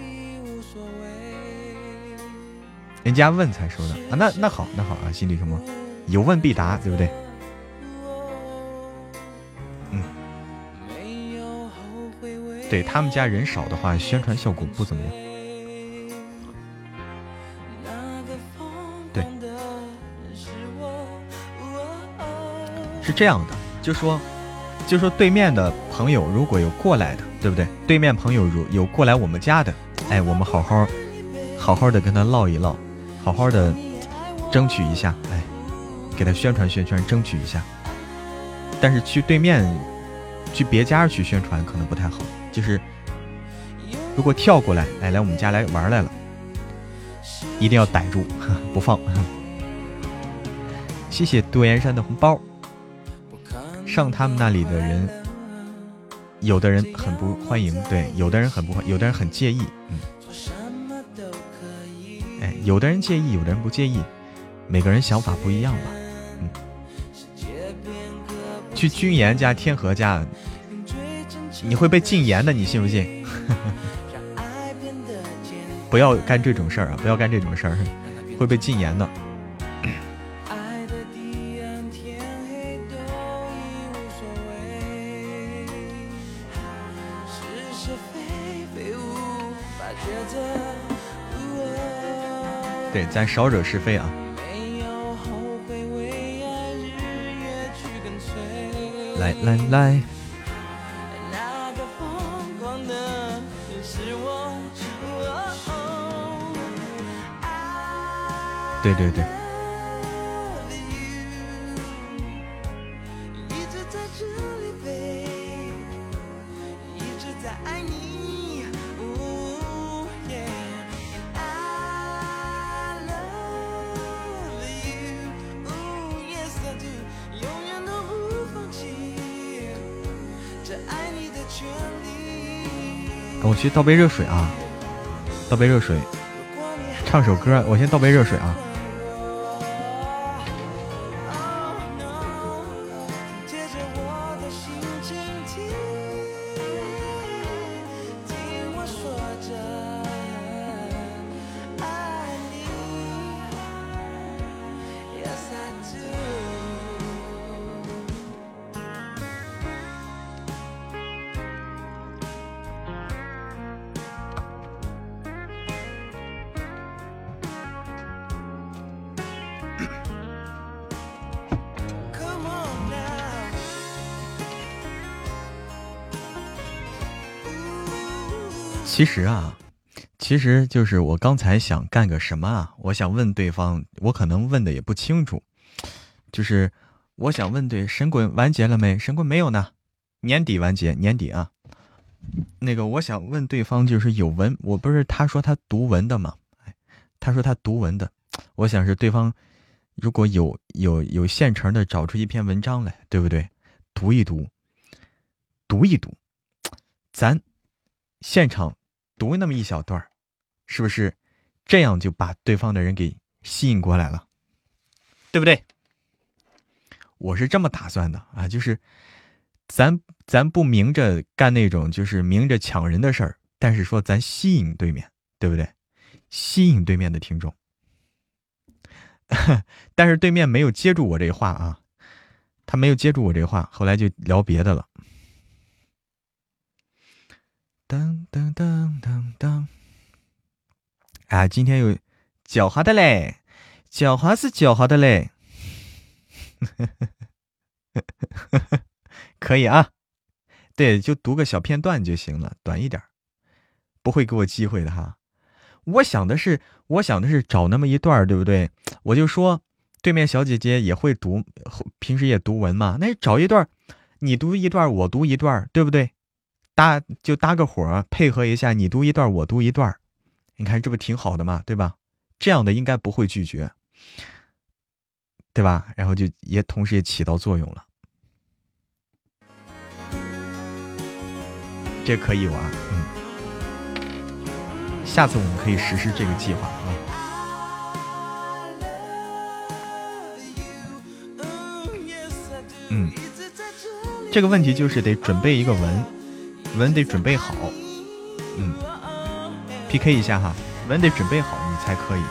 人家问才说的啊，那那好那好啊，心里什么，有问必答，对不对？嗯对他们家人少的话，宣传效果不怎么样。对，是这样的，就说，就说对面的朋友如果有过来的，对不对？对面朋友如有过来我们家的，哎，我们好好好好的跟他唠一唠，好好的争取一下，哎，给他宣传宣传，争取一下。但是去对面，去别家去宣传可能不太好。就是，如果跳过来，哎，来我们家来玩来了，一定要逮住 *laughs* 不放。*laughs* 谢谢杜岩山的红包。上他们那里的人，有的人很不欢迎，对，有的人很不欢，有的人很介意，嗯。有的人介意，有的人不介意，每个人想法不一样吧，嗯。去军言家、天河家。你会被禁言的，你信不信？*laughs* 不要干这种事儿啊！不要干这种事儿，会被禁言的。对，咱少惹是非啊！来来来。对对对。去倒杯热水啊！倒杯热水，唱首歌。我先倒杯热水啊。其实啊，其实就是我刚才想干个什么啊？我想问对方，我可能问的也不清楚，就是我想问对神棍完结了没？神棍没有呢，年底完结，年底啊。那个我想问对方，就是有文，我不是他说他读文的吗？他说他读文的，我想是对方如果有有有现成的，找出一篇文章来，对不对？读一读，读一读，咱现场读那么一小段儿。是不是这样就把对方的人给吸引过来了，对不对？我是这么打算的啊，就是咱咱不明着干那种就是明着抢人的事儿，但是说咱吸引对面，对不对？吸引对面的听众，*laughs* 但是对面没有接住我这话啊，他没有接住我这话，后来就聊别的了。当当当当当。啊，今天有狡猾的嘞，狡猾是狡猾的嘞，*laughs* 可以啊，对，就读个小片段就行了，短一点，不会给我机会的哈。我想的是，我想的是找那么一段，对不对？我就说，对面小姐姐也会读，平时也读文嘛，那找一段，你读一段，我读一段，对不对？搭就搭个伙，配合一下，你读一段，我读一段。你看，这不挺好的嘛，对吧？这样的应该不会拒绝，对吧？然后就也同时也起到作用了，这可以玩，嗯。下次我们可以实施这个计划啊。嗯，这个问题就是得准备一个文，文得准备好，嗯。PK 一下哈，文得准备好你才可以。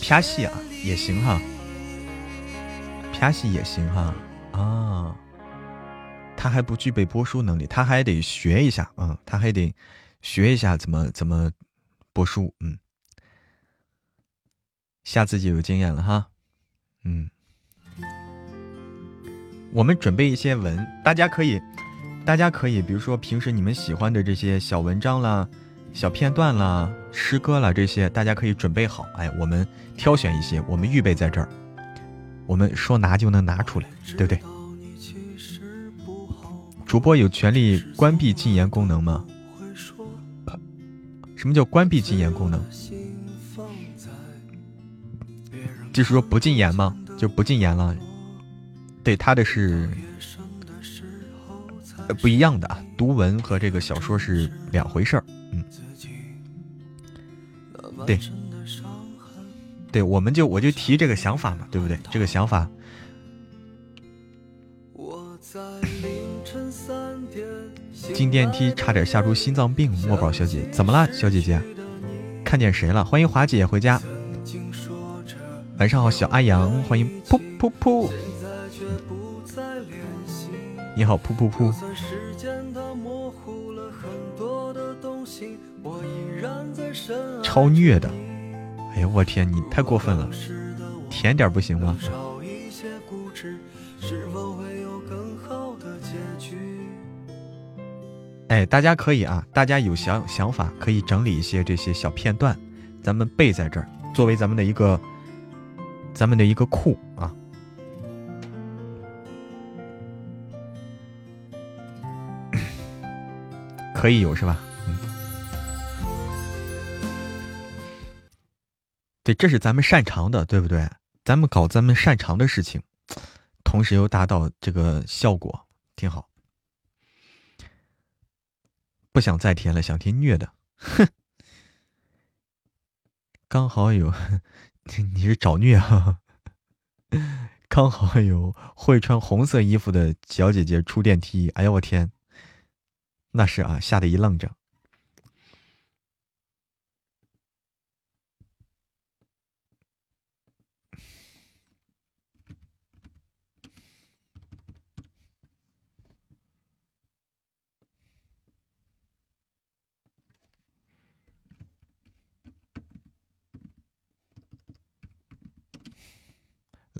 啪戏啊也行哈，啪戏也行哈。啊，他还不具备播书能力，他还得学一下啊，他还得学一下怎么怎么播书，嗯，下次就有经验了哈，嗯。我们准备一些文，大家可以，大家可以，比如说平时你们喜欢的这些小文章啦、小片段啦、诗歌啦这些，大家可以准备好。哎，我们挑选一些，我们预备在这儿，我们说拿就能拿出来，对不对？主播有权利关闭禁言功能吗？什么叫关闭禁言功能？就是说不禁言吗？就不禁言了。对他的是不一样的啊，读文和这个小说是两回事儿。嗯，对，对，我们就我就提这个想法嘛，对不对？这个想法。进电梯差点吓出心脏病，墨宝小姐怎么了？小姐姐，看见谁了？欢迎华姐回家。晚上好，小阿阳，欢迎噗噗噗。你好，噗噗噗！超虐的，哎呀，我天，你太过分了，甜点不行吗？哎，大家可以啊，大家有想想法，可以整理一些这些小片段，咱们备在这儿，作为咱们的一个，咱们的一个库啊。*coughs* 可以有是吧？嗯，对，这是咱们擅长的，对不对？咱们搞咱们擅长的事情，同时又达到这个效果，挺好。不想再填了，想填虐的，哼。刚好有，*laughs* 你是找虐啊？刚好有会穿红色衣服的小姐姐出电梯，哎呀，我天！那是啊，吓得一愣着。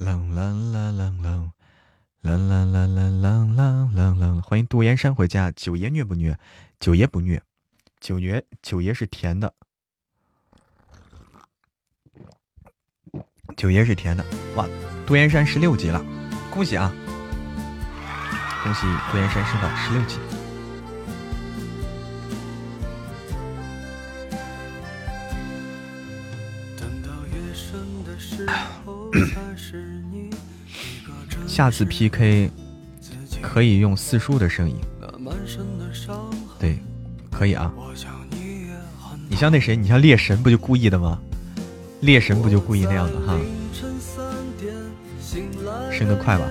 冷冷冷冷冷冷冷冷冷冷冷冷，欢迎杜岩山回家。九爷虐不虐？九爷不虐，九爷九爷是甜的，九爷是甜的。哇，杜岩山十六级了，恭喜啊！恭喜杜岩山升到十六级。等到月升的时候下次 PK 可以用四叔的声音，对，可以啊。你像那谁，你像猎神不就故意的吗？猎神不就故意那样的哈？升得快吧？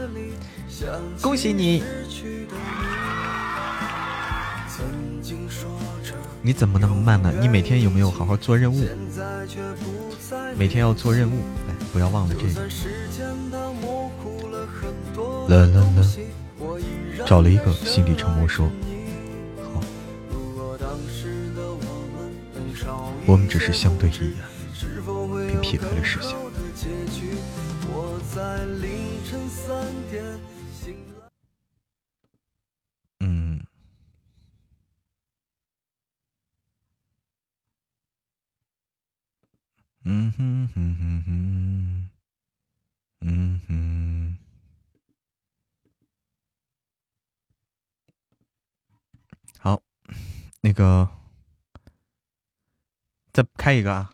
恭喜你！你怎么那么慢呢？你每天有没有好好做任务？每天要做任务，哎，不要忘了这个。啦啦啦！找了一个心理成魔说：“好，我们只是相对一眼，便撇开了视线。”嗯，嗯哼哼哼哼，嗯哼。那个，再开一个啊！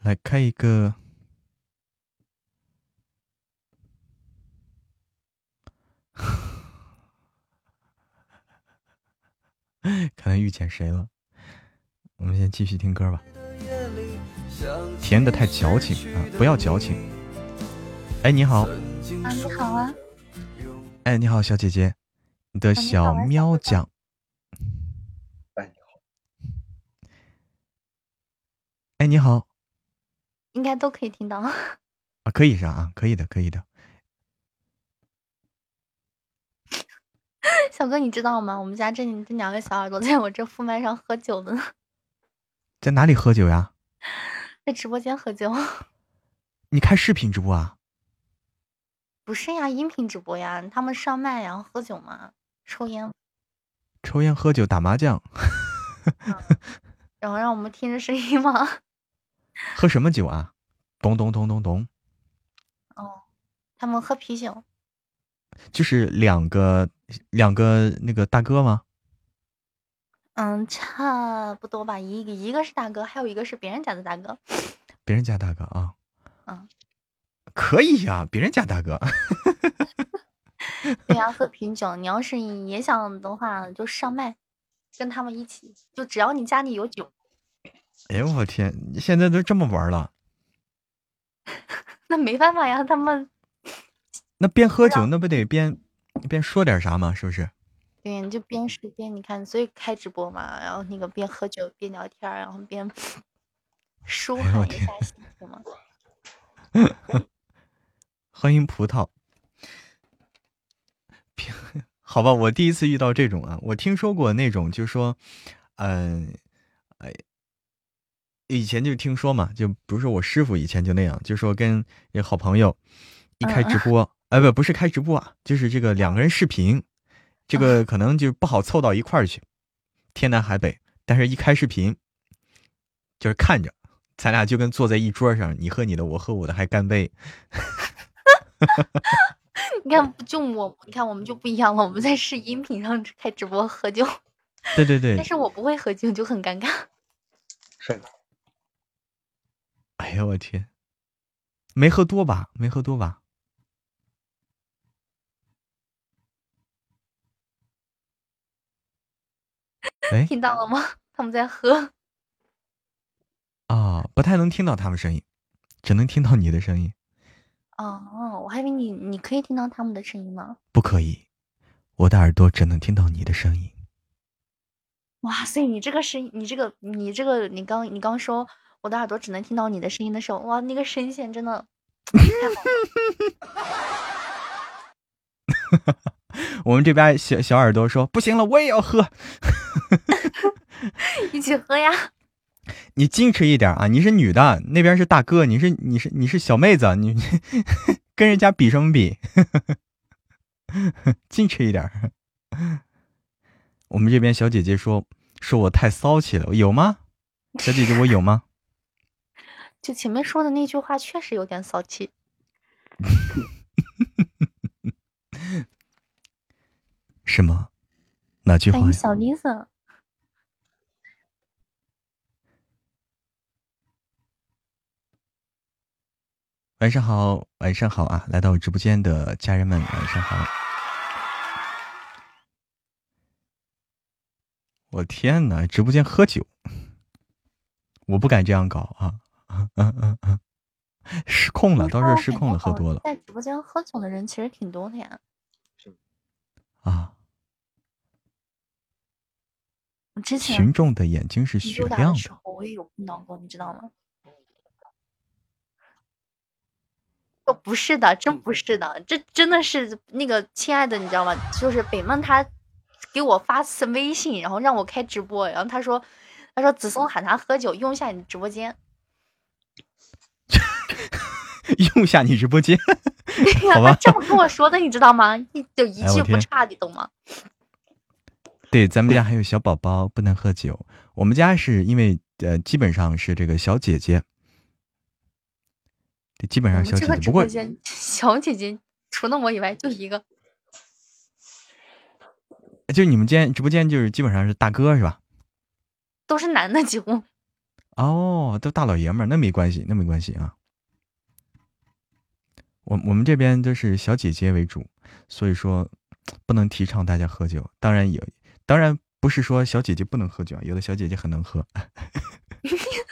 来开一个，*laughs* 看能遇见谁了？我们先继续听歌吧。甜的太矫情啊！不要矫情。哎，你好。啊，你好啊。哎，你好，小姐姐。你的小喵酱，哎你好，哎你好，应该都可以听到啊，可以是啊，可以的，可以的。*laughs* 小哥你知道吗？我们家这这两个小耳朵在我这副麦上喝酒呢，*laughs* 在哪里喝酒呀？在直播间喝酒。*laughs* 你开视频直播啊？不是呀，音频直播呀，他们上麦然后喝酒嘛。抽烟，抽烟喝酒打麻将，*laughs* 然后让我们听着声音吗？*laughs* 喝什么酒啊？咚咚咚咚咚。哦，他们喝啤酒。就是两个两个那个大哥吗？嗯，差不多吧。一个一个是大哥，还有一个是别人家的大哥。别人家大哥啊？嗯，可以呀，别人家大哥。*laughs* 对呀，喝啤酒。你要是也想的话，就上麦，跟他们一起。就只要你家里有酒。哎呦我天！你现在都这么玩了？*laughs* 那没办法呀，他们。*laughs* 那边喝酒，那不得边边说点啥吗？是不是？对，你就边说边你看，所以开直播嘛，然后那个边喝酒边聊天，然后边 *laughs* 舒缓一下心情嘛。欢迎葡萄。*laughs* 好吧，我第一次遇到这种啊，我听说过那种，就说，嗯，哎，以前就听说嘛，就比如说我师傅以前就那样，就说跟一好朋友一开直播，哎不不是开直播啊，就是这个两个人视频，这个可能就不好凑到一块儿去，天南海北，但是一开视频，就是看着，咱俩就跟坐在一桌上，你喝你的，我喝我的，还干杯。*laughs* 你看，就我，你看我们就不一样了。我们在试音频上开直播喝酒，对对对。但是我不会喝酒，就很尴尬。是的。哎呦，我天，没喝多吧？没喝多吧？哎，听到了吗？他们在喝。啊，不太能听到他们声音，只能听到你的声音。哦，我还以为你你可以听到他们的声音呢。不可以，我的耳朵只能听到你的声音。哇塞，你这个声，你这个，你这个，你刚你刚说我的耳朵只能听到你的声音的时候，哇，那个声线真的太好了。*laughs* 我们这边小小耳朵说不行了，我也要喝，*laughs* 一起喝呀。你矜持一点啊！你是女的，那边是大哥，你是你是你是小妹子，你 *laughs* 跟人家比什么比？*laughs* 矜持一点。我们这边小姐姐说说我太骚气了，有吗？小姐姐，我有吗？*laughs* 就前面说的那句话确实有点骚气。什么？哪句话？小妮晚上好，晚上好啊！来到直播间的家人们，晚上好。我天哪，直播间喝酒，我不敢这样搞啊！嗯嗯嗯，失控了，到时候失控了，喝多了。在直播间喝酒的人其实挺多的呀。啊。我之前群众的眼睛是雪亮的。我也有碰到过，你知道吗？哦，不是的，真不是的，这真的是那个亲爱的，你知道吗？就是北梦他给我发次微信，然后让我开直播，然后他说，他说子松喊他喝酒，用一下你直播间，*laughs* 用下你直播间，好吧？这么跟我说的，你知道吗？一就一句不差，你懂吗？*laughs* 对，咱们家还有小宝宝，不能喝酒。我们家是因为呃，基本上是这个小姐姐。基本上 *laughs* 小姐姐，不过小姐姐除了我以外就一个，就你们间直播间就是基本上是大哥是吧？都是男的几乎。哦，都大老爷们儿，那没关系，那没关系啊。我我们这边都是小姐姐为主，所以说不能提倡大家喝酒。当然有，当然不是说小姐姐不能喝酒，有的小姐姐很能喝。*laughs*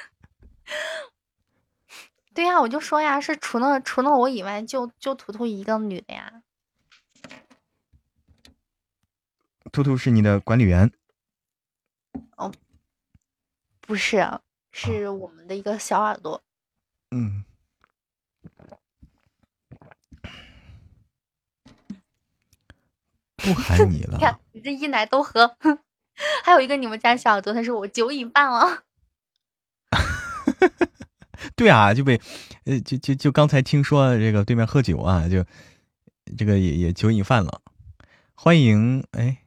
对呀，我就说呀，是除了除了我以外，就就图图一个女的呀。图图是你的管理员？哦，不是，是我们的一个小耳朵。嗯。不喊 *laughs* 你了。你看，你这一奶都喝。*laughs* 还有一个你们家小耳朵，他说我酒瘾犯了。*laughs* *laughs* 对啊，就被，呃，就就就刚才听说这个对面喝酒啊，就这个也也酒瘾犯了。欢迎，哎，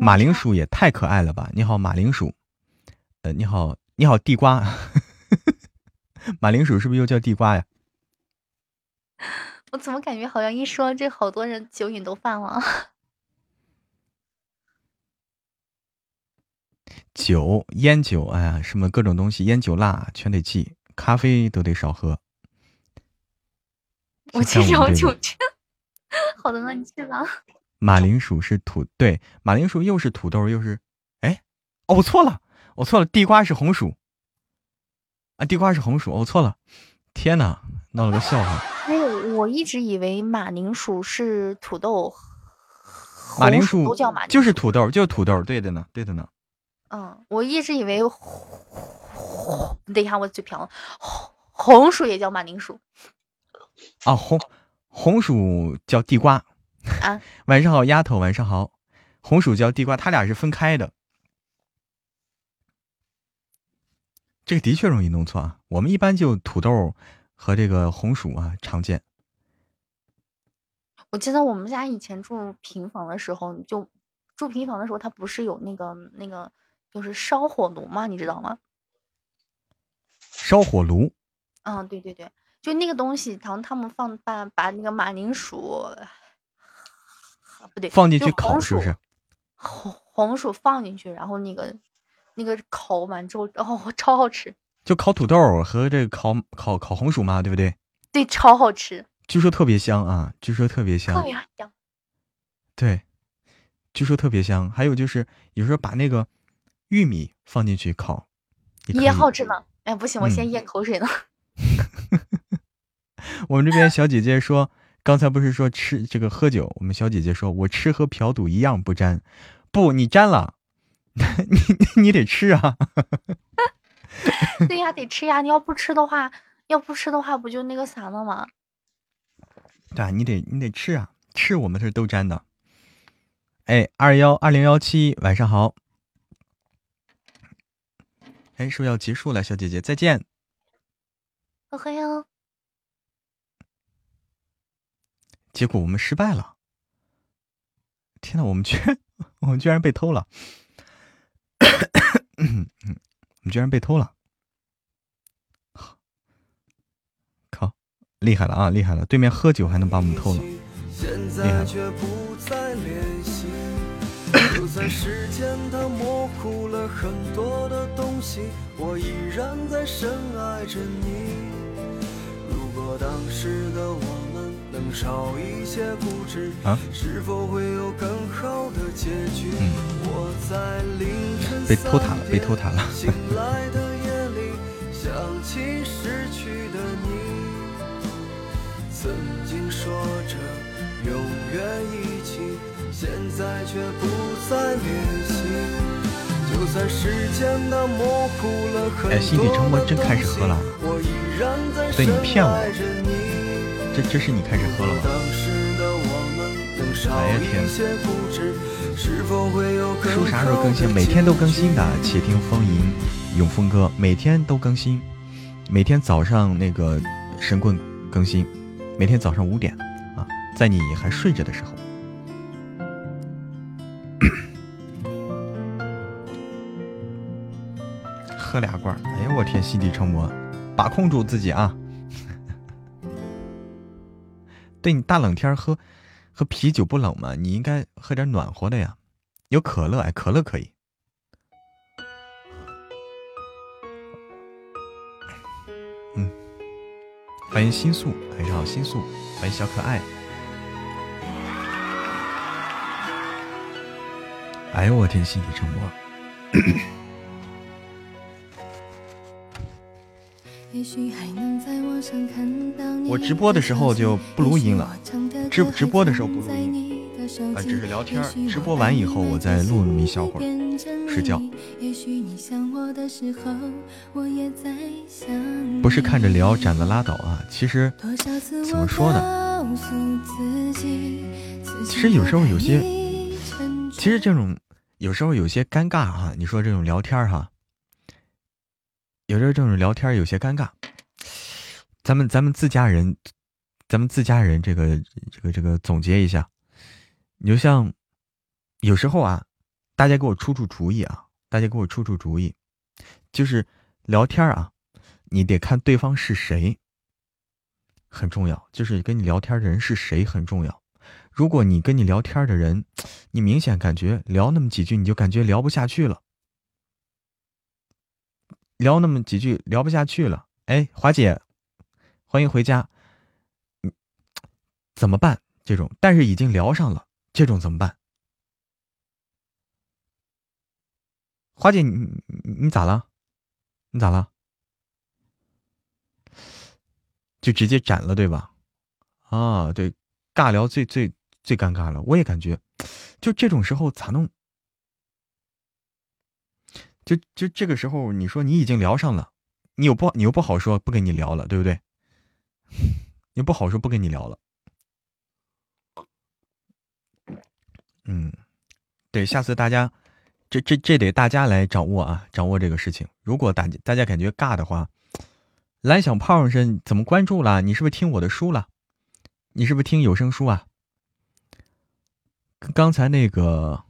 马铃薯也太可爱了吧！你好，马铃薯，呃，你好，你好，地瓜，*laughs* 马铃薯是不是又叫地瓜呀？*laughs* 我怎么感觉好像一说这好多人酒瘾都犯了？酒，烟酒，哎呀，什么各种东西，烟酒辣全得忌。咖啡都得少喝。我去找酒去。好的，那你去吧。马铃薯是土，对，马铃薯又是土豆又是，哎，哦，我错了，我错了，地瓜是红薯。啊，地瓜是红薯，我错了。天哪，闹了个笑话。哎，我一直以为马铃薯是土豆，马铃薯都叫马，就是土豆，就是土豆，对的呢，对的呢。嗯，我一直以为。等一下，我嘴瓢了。红红薯也叫马铃薯啊，红红薯叫地瓜啊。*laughs* 晚上好，丫头，晚上好。红薯叫地瓜，它俩是分开的。这个的确容易弄错啊。我们一般就土豆和这个红薯啊常见。我记得我们家以前住平房的时候，就住平房的时候，它不是有那个那个就是烧火炉吗？你知道吗？烧火炉，嗯，对对对，就那个东西，然后他们放把把那个马铃薯，不对，放进去烤是不是？红红薯放进去，然后那个那个烤完之后，哦，*laughs* 超好吃。就烤土豆和这个烤烤烤红薯嘛，对不对？对，超好吃。据说特别香啊，据说特别香，特别香。对，据说特别香。还有就是有时候把那个玉米放进去烤，也好吃呢。哎，不行，我先咽口水呢。*laughs* 我们这边小姐姐说，刚才不是说吃这个喝酒？我们小姐姐说，我吃和嫖赌一样不沾。不，你沾了，*laughs* 你你得吃啊。*laughs* 对呀，得吃呀。你要不吃的话，要不吃的话，不就那个啥了吗？对啊，你得你得吃啊，吃我们是都沾的。哎，二幺二零幺七，晚上好。哎，是不是要结束了？小姐姐，再见。我会哦。结果我们失败了。天呐，我们居然，*laughs* 我们居然被偷了！我们居然被偷了！靠，厉害了啊，厉害了！对面喝酒还能把我们偷了，厉害了。能少一些固执啊？是否会有更好的结局？嗯。我在凌晨被偷塔了被偷塔了醒来的夜里想起失去的你。曾经说着永远一起现在却不再联系哎心底沉默真开始喝了我依然在对你骗我这这是你开始喝了吗？哎呀天！书啥时候更新？每天都更新的。且听风吟，永峰哥每天都更新，每天早上那个神棍更新，每天早上五点啊，在你还睡着的时候，喝俩罐。哎呀我天，心底成魔，把控住自己啊！*laughs* 对你大冷天喝喝啤酒不冷吗？你应该喝点暖和的呀，有可乐哎，可乐可以。嗯，欢迎新素，晚上好，新素，欢迎小可爱。哎呦我天，心底沉默。我直播的时候就不录音了，直直播的时候不录音，啊，只是聊天。直播完以后，我再录那么一小会儿，睡觉。不是看着聊斩的拉倒啊，其实怎么说呢？其实有时候有些，其实这种有时候有些尴尬哈。你说这种聊天哈。有时候这种聊天有些尴尬，咱们咱们自家人，咱们自家人这个这个这个总结一下，你就像有时候啊，大家给我出出主意啊，大家给我出出主意，就是聊天啊，你得看对方是谁，很重要，就是跟你聊天的人是谁很重要。如果你跟你聊天的人，你明显感觉聊那么几句你就感觉聊不下去了。聊那么几句聊不下去了，哎，华姐，欢迎回家。怎么办？这种，但是已经聊上了，这种怎么办？华姐，你你咋了？你咋了？就直接斩了，对吧？啊，对，尬聊最最最尴尬了，我也感觉，就这种时候咋弄？就就这个时候，你说你已经聊上了，你又不你又不好说不跟你聊了，对不对？*laughs* 你不好说不跟你聊了。嗯，对，下次大家，这这这得大家来掌握啊，掌握这个事情。如果大家大家感觉尬的话，蓝小胖是怎么关注了？你是不是听我的书了？你是不是听有声书啊？刚才那个。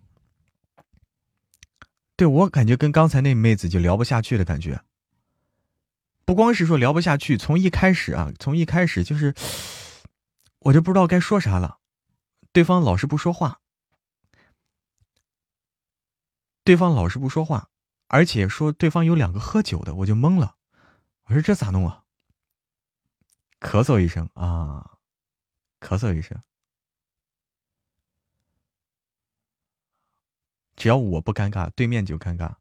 对我感觉跟刚才那妹子就聊不下去的感觉，不光是说聊不下去，从一开始啊，从一开始就是，我就不知道该说啥了，对方老是不说话，对方老是不说话，而且说对方有两个喝酒的，我就懵了，我说这咋弄啊？咳嗽一声啊，咳嗽一声。只要我不尴尬，对面就尴尬。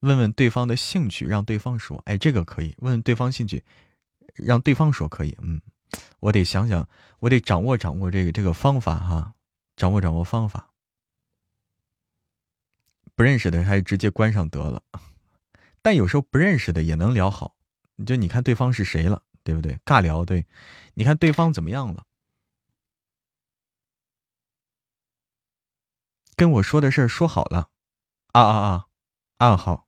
问问对方的兴趣，让对方说。哎，这个可以。问问对方兴趣，让对方说可以。嗯，我得想想，我得掌握掌握这个这个方法哈，掌握掌握方法。不认识的还是直接关上得了。但有时候不认识的也能聊好。就你看对方是谁了，对不对？尬聊，对，你看对方怎么样了。跟我说的事儿说好了，啊啊啊，暗号。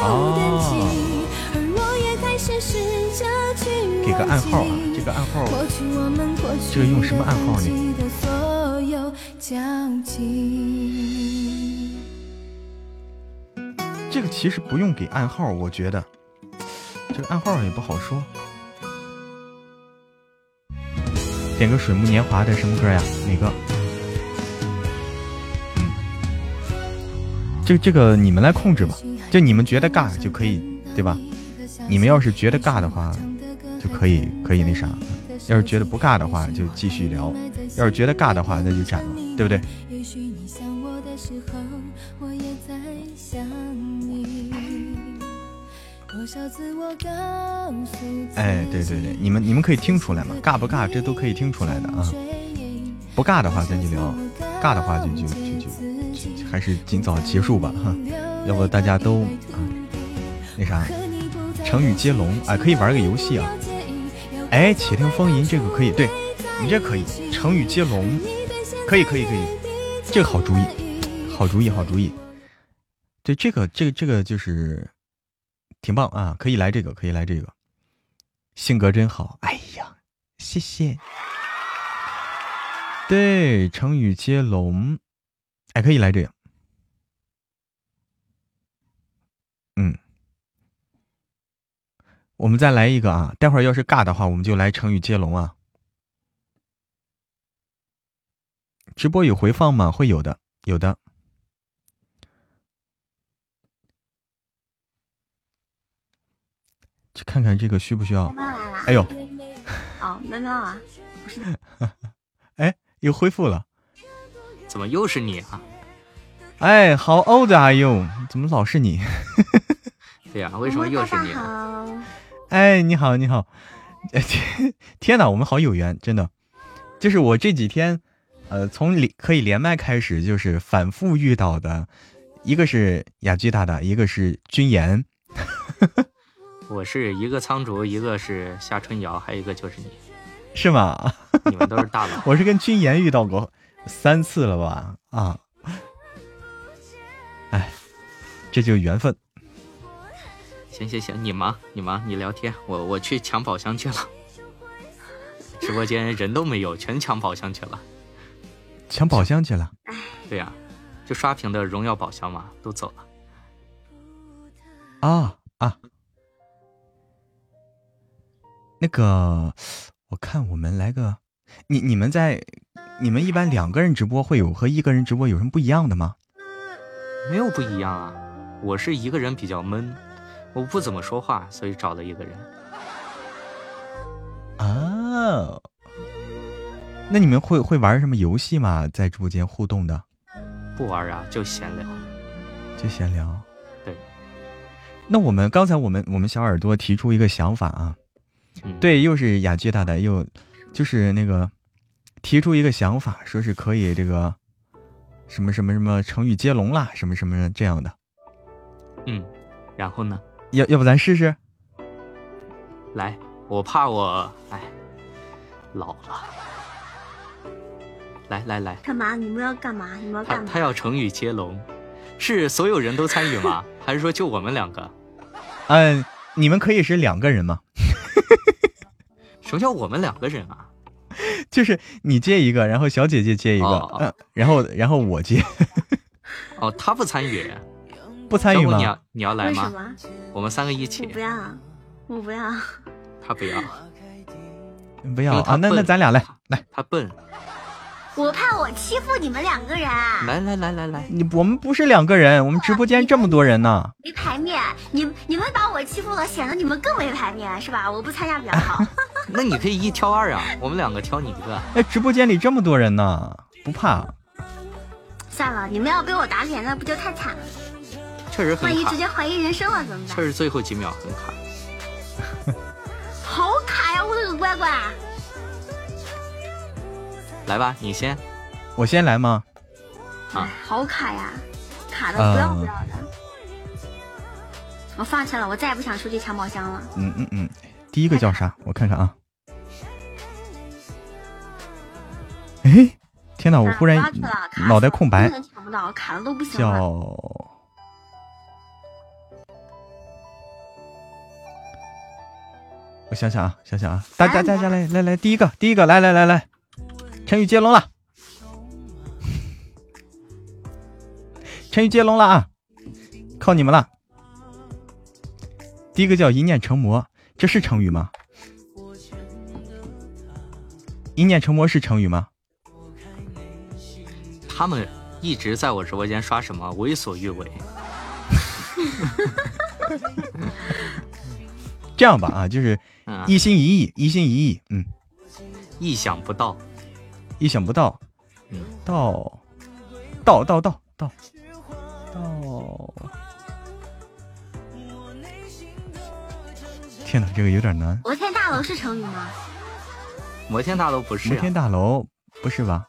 哦，给个暗号啊！这个暗号，这个用什么暗号呢？这个其实不用给暗号，我觉得这个暗号也不好说。点个水木年华的什么歌呀？哪个？这这个你们来控制吧。就你们觉得尬就可以，对吧？你们要是觉得尬的话，就可以可以那啥；要是觉得不尬的话，就继续聊；要是觉得尬的话，那就斩了，对不对？哎，对对对，你们你们可以听出来嘛？尬不尬，这都可以听出来的啊！不尬的话，咱就聊；尬的话，就就就就还是尽早结束吧，哈。要不大家都啊，那啥，成语接龙啊，可以玩个游戏啊。哎，且听风吟这个可以，对你这可以，成语接龙，可以可以可以，这个好主意，好主意好主意。对这个这个这个就是挺棒啊，可以来这个可以来这个，性格真好，哎呀，谢谢。对，成语接龙，哎，可以来这个。嗯，我们再来一个啊！待会儿要是尬的话，我们就来成语接龙啊。直播有回放吗？会有的，有的。去看看这个需不需要？哎呦！*laughs* 哦，喵喵啊，不是。*laughs* 哎，又恢复了。怎么又是你啊？哎，How old are you？怎么老是你？*laughs* 对呀，为什么又是你？哎，你好，你好！天天哪，我们好有缘，真的。就是我这几天，呃，从连可以连麦开始，就是反复遇到的，一个是雅居大大，一个是君言。*laughs* 我是一个苍竹，一个是夏春瑶，还有一个就是你，是吗？你们都是大佬。*laughs* 我是跟君言遇到过三次了吧？啊。哎，这就缘分。行行行，你忙你忙，你聊天，我我去抢宝箱去了。直播间人都没有，全抢宝箱去了。抢宝箱去了？对呀，就刷屏的荣耀宝箱嘛，都走了。啊啊！那个，我看我们来个，你你们在，你们一般两个人直播会有和一个人直播有什么不一样的吗？没有不一样啊，我是一个人比较闷，我不怎么说话，所以找了一个人。啊，那你们会会玩什么游戏吗？在直播间互动的？不玩啊，就闲聊。就闲聊。对。那我们刚才我们我们小耳朵提出一个想法啊，对，又是雅居大大又就是那个提出一个想法，说是可以这个。什么什么什么成语接龙啦，什么什么这样的，嗯，然后呢？要要不咱试试？来，我怕我哎老了。来来来，干嘛？你们要干嘛？你们要干嘛？他他要成语接龙，是所有人都参与吗？*laughs* 还是说就我们两个？嗯，你们可以是两个人吗？*laughs* 什么叫我们两个人啊？就 *laughs* 就是你接一个，然后小姐姐接一个，哦嗯，然后然后我接，哦，他不参与，不参与吗？你要你要来吗？我们三个一起我，不要，我不要。他不要，不要啊，那那咱俩来来，他笨。我怕我欺负你们两个人，来来来来来，你我们不是两个人，我们直播间这么多人呢。没排面。你你们把我欺负了，显得你们更没排面，是吧？我不参加比较好。*laughs* 那你可以一挑二啊，我们两个挑你一个。哎，直播间里这么多人呢，不怕。算了，你们要被我打脸，那不就太惨了？确实很卡万一直，接怀疑人生了怎么办？确实最后几秒很卡。好卡呀，我的个乖乖！来吧，你先。我先来吗？啊哎好卡呀，卡的不要不要的。我放弃了，我再也不想出去抢宝箱了。嗯嗯嗯，第一个叫啥？*laughs* 我看看啊。哎，天哪！我忽然脑袋空白根，本抢不到，卡的都不行了。叫我想想啊，想想啊，大家大家来来来，第一个第一个来来来来，陈宇接龙了，成语接龙了啊，靠你们了。第一个叫一念成魔，这是成语吗？一念成魔是成语吗？他们一直在我直播间刷什么为所欲为。*laughs* 这样吧啊，就是嗯，一心一意，一心一意，嗯，意想不到。意想不到，嗯，到，到到到到到，天哪，这个有点难。摩天大楼是成语吗？摩天大楼不是呀、摩天大楼不是吧？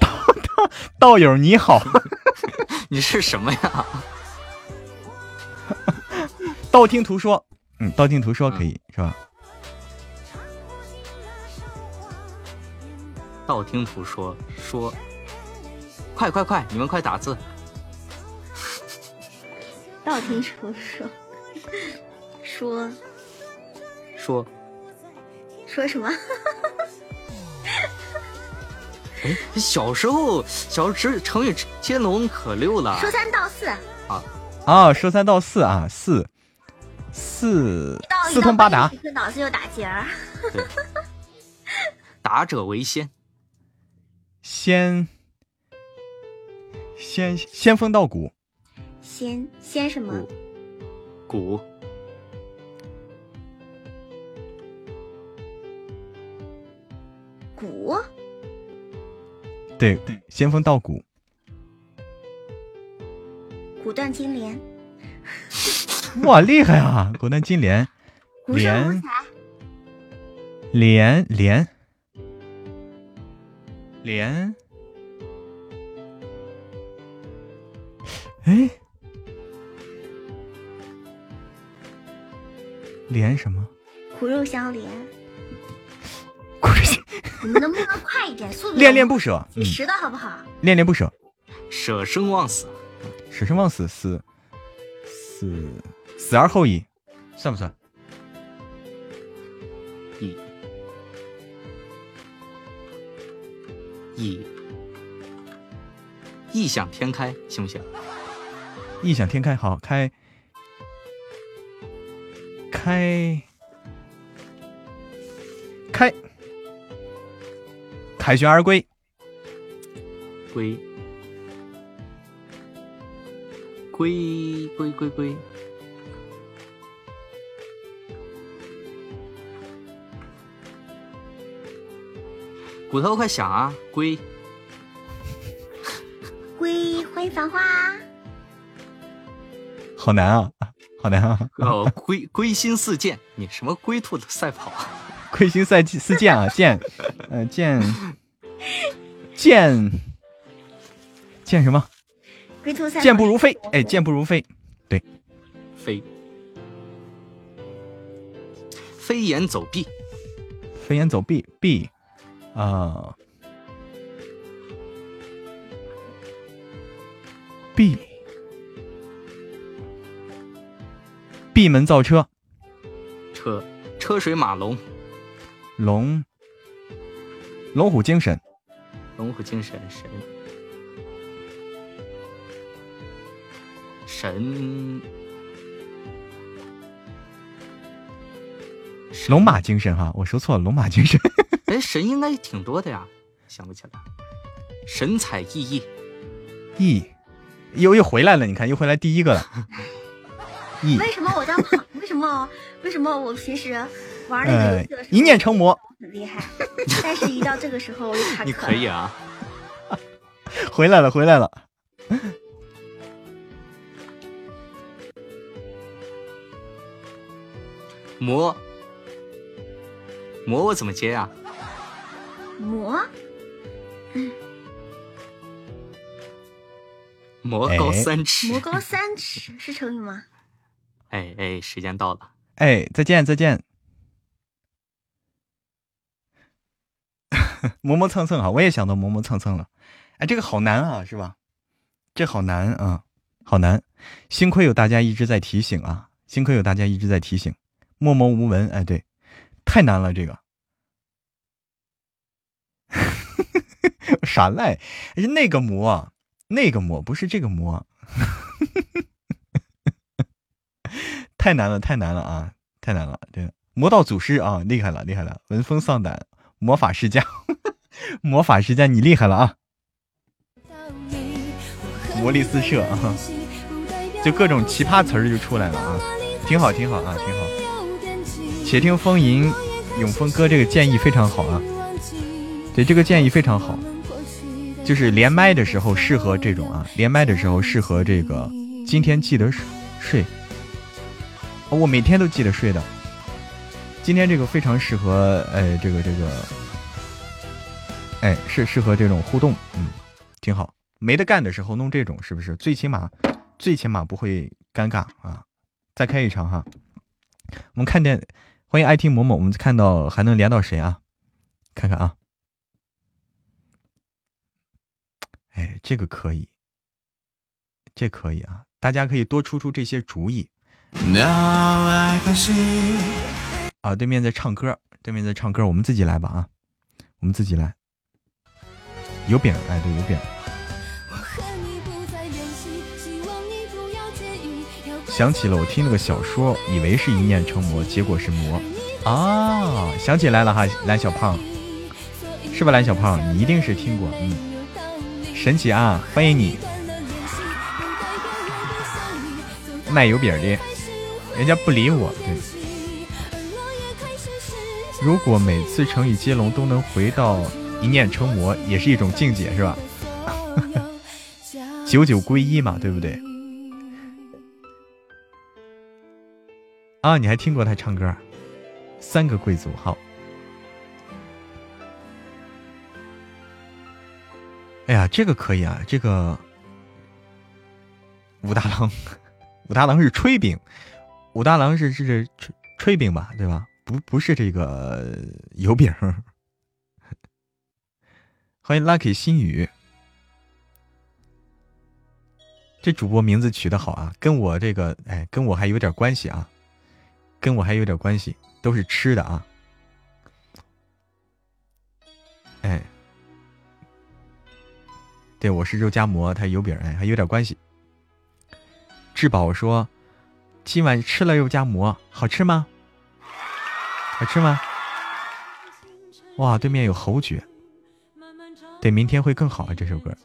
道 *laughs* 道道友你好，*laughs* 你是什么呀？*laughs* 道听途说，嗯，道听途说可以、是吧？道听途说说，快快快，你们快打字。道听途说，说说，说什么？哎，小时候小时成语接龙可溜了。说三道四，啊啊，说三道四啊，四四四通八达，一个脑子就打结儿。对，达者为先。先先仙风道骨，仙仙什么？骨。骨。对对，仙风道骨，骨断金莲，*laughs* 哇，厉害啊！骨断金莲，古圣无莲才，莲莲莲，哎，连什么？骨肉相连。你们能不能快一点？速度恋恋不舍，嗯，实的好不好？恋恋不舍，舍生忘死，舍生忘死，死死死而后已，算不算？异异想天开，行不行？异想天开，好开开开凯旋而归，归归归归归，骨头快响啊！龟，*laughs* 龟，欢迎繁花，好难啊，好难啊！哦，龟龟心似箭，你什么龟兔的赛跑啊？*laughs* 魁星赛季似箭啊，箭，呃，箭箭箭什么？龟兔赛跑箭不如飞，哎，箭不如飞，对飞飞檐走壁，飞檐走壁壁啊，闭。闭门造车，车车水马龙，龙。龙虎精神，龙虎精神神。神。龙马精神哈，我说错了，龙马精神。哎，神应该挺多的呀，想不起来。神采奕奕，奕，又又回来了，你看又回来第一个了。*laughs* 奕，为什么我这样跑？为什么？为什么我平时玩那个呃游戏的时候，一念成魔，很厉害，但是一到这个时候我就卡壳你可以啊。*laughs* 回来了，回来了。魔魔我怎么接呀、魔魔高哎三尺。魔高三尺是成语吗？哎哎，时间到了。哎，再见再见。*laughs* 磨磨蹭蹭啊，我也想到磨磨蹭蹭了。哎，这个好难啊，是吧？这好难啊，好难。幸亏有大家一直在提醒啊，幸亏有大家一直在提醒。默默无闻，哎，对，太难了这个。啥赖？是那个魔，那个魔，不是这个魔。*laughs* 太难了，太难了啊！太难了，对，魔道祖师啊，厉害了，厉害了，闻风丧胆，魔法世家，*laughs* 魔法世家，你厉害了啊！魔力四射啊，就各种奇葩词儿就出来了啊，挺好，挺好啊，挺好。且听风吟，永风哥这个建议非常好啊，对，这个建议非常好，就是连麦的时候适合这种啊，连麦的时候适合这个，今天记得睡。我每天都记得睡的。今天这个非常适合，哎，这个这个，哎，是适合这种互动，嗯，挺好。没得干的时候弄这种，是不是？最起码，最起码不会尴尬啊。再开一场哈，我们看见，欢迎爱听某某，我们看到还能连到谁啊？看看啊，哎，这个可以，这可以啊，大家可以多出出这些主意。啊，对面在唱歌，对面在唱歌，我们自己来吧啊，我们自己来。有饼，哎，对，有饼。想起了我听了个小说，以为是一念成魔，结果是魔啊！想起来了哈，蓝小胖，是吧？蓝小胖，你一定是听过，嗯，神奇啊，欢迎你，卖油饼的，人家不理我，对。如果每次成语接龙都能回到一念成魔，也是一种境界，是吧？*laughs* 九九归一嘛，对不对？啊，你还听过他唱歌？三个贵族，好。哎呀，这个可以啊，这个武大郎，武大郎是炊饼，武大郎是是炊炊饼吧，对吧？不不是这个油饼。欢迎 Lucky 心语，这主播名字取得好啊，跟我这个哎，跟我还有点关系啊，跟我还有点关系，都是吃的啊。哎，对，我是肉夹馍，他油饼，哎，还有点关系。志宝说，今晚吃了肉夹馍，好吃吗？好吃吗？哇，对面有侯爵，对，明天会更好啊！这首歌，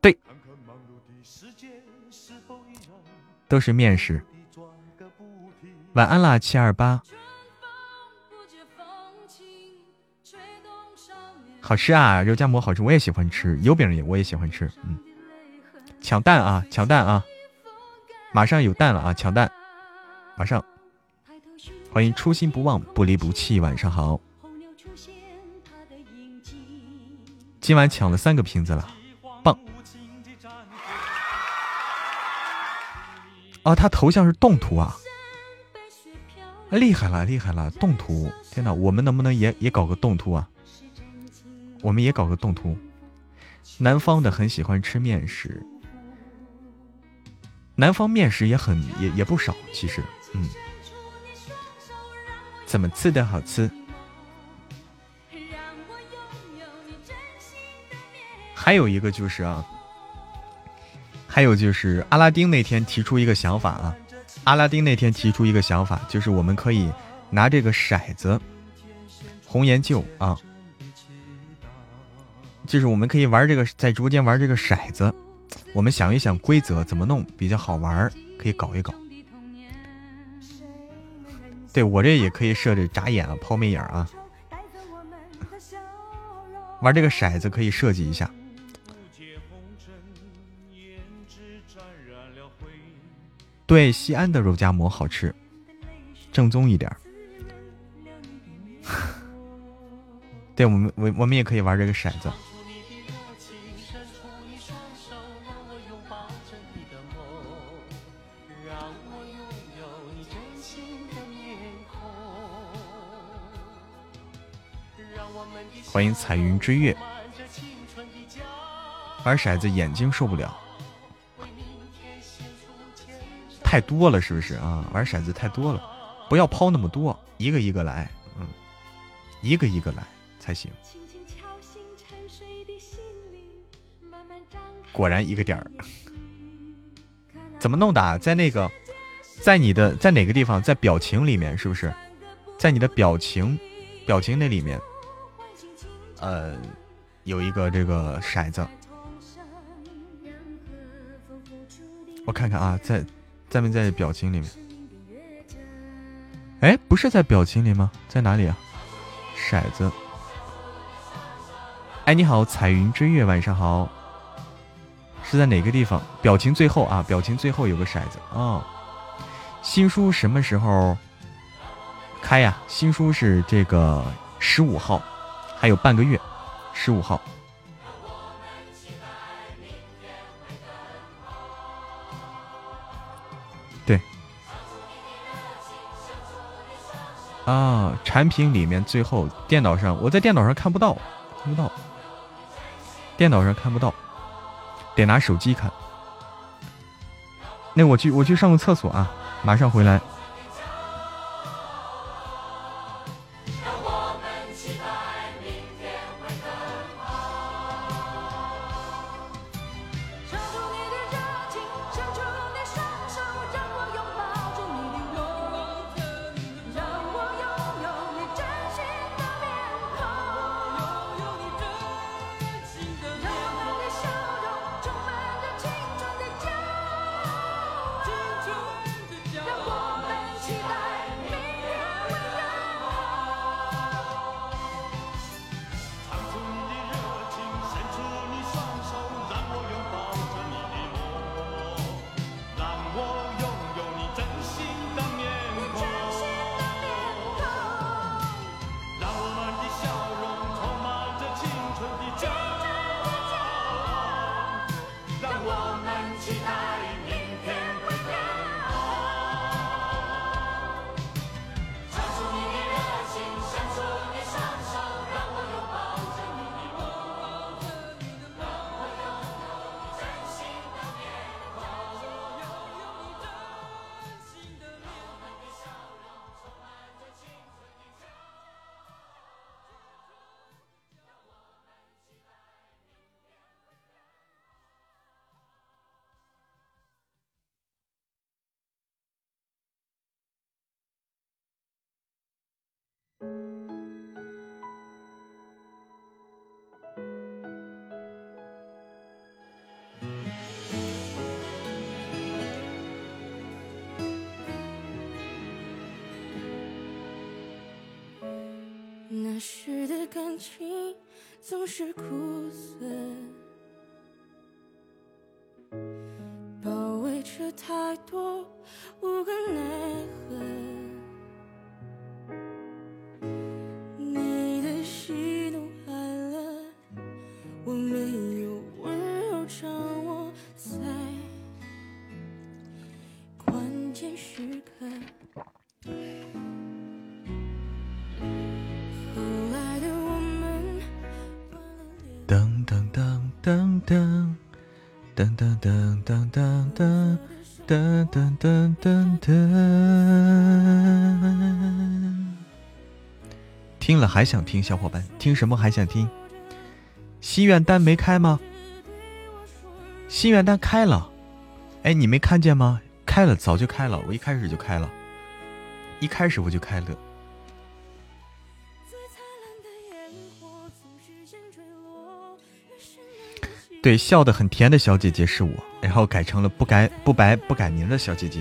对，都是面食。晚安啦，七二八，好吃啊！肉夹馍好吃，我也喜欢吃，油饼也我也喜欢吃。嗯，抢蛋啊，抢蛋啊！马上有蛋了啊，抢蛋，马上。欢迎初心不忘，不离不弃。晚上好，今晚抢了三个瓶子了，棒！哦，他头像是动图啊，厉害了，厉害了，动图！天哪，我们能不能也也搞个动图啊？我们也搞个动图。南方的很喜欢吃面食，南方面食也很也也不少，其实，嗯。怎么吃的好吃？还有一个就是啊，还有就是阿拉丁那天提出一个想法啊，阿拉丁那天提出一个想法，就是我们可以拿这个骰子，红颜旧啊，就是我们可以玩这个，在直播间玩这个骰子，我们想一想规则怎么弄比较好玩，可以搞一搞。对我这也可以设置眨眼啊、抛媚眼啊，玩这个骰子可以设计一下。对，西安的肉夹馍好吃，正宗一点。*laughs* 对我们，我我们也可以玩这个骰子。欢迎彩云追月，玩骰子眼睛受不了。太多了，是不是啊？玩骰子太多了，不要抛那么多，一个一个来，嗯，一个一个来才行。果然一个点儿，怎么弄的？在那个，在你的在哪个地方？在表情里面是不是？在你的表情，表情那里面，呃，有一个这个骰子，我看看啊，在。在没在表情里面？哎，不是在表情里吗？在哪里啊？骰子。哎，你好，彩云追月，晚上好。是在哪个地方？表情最后啊，表情最后有个骰子啊。新书什么时候开呀？新书是这个十五号，还有半个月，十五号。对啊，产品里面最后电脑上，我在电脑上看不到，看不到，电脑上看不到，得拿手机看。那我去，我去上个厕所啊，马上回来。那时的感情总是苦涩，噔噔噔噔噔噔噔噔，听了还想听，小伙伴听什么还想听？心愿单没开吗？心愿单开了，哎，你没看见吗？开了，早就开了，我一开始就开了，一开始我就开了。对，笑得很甜的小姐姐是我，然后改成了不改不白不改名的小姐姐。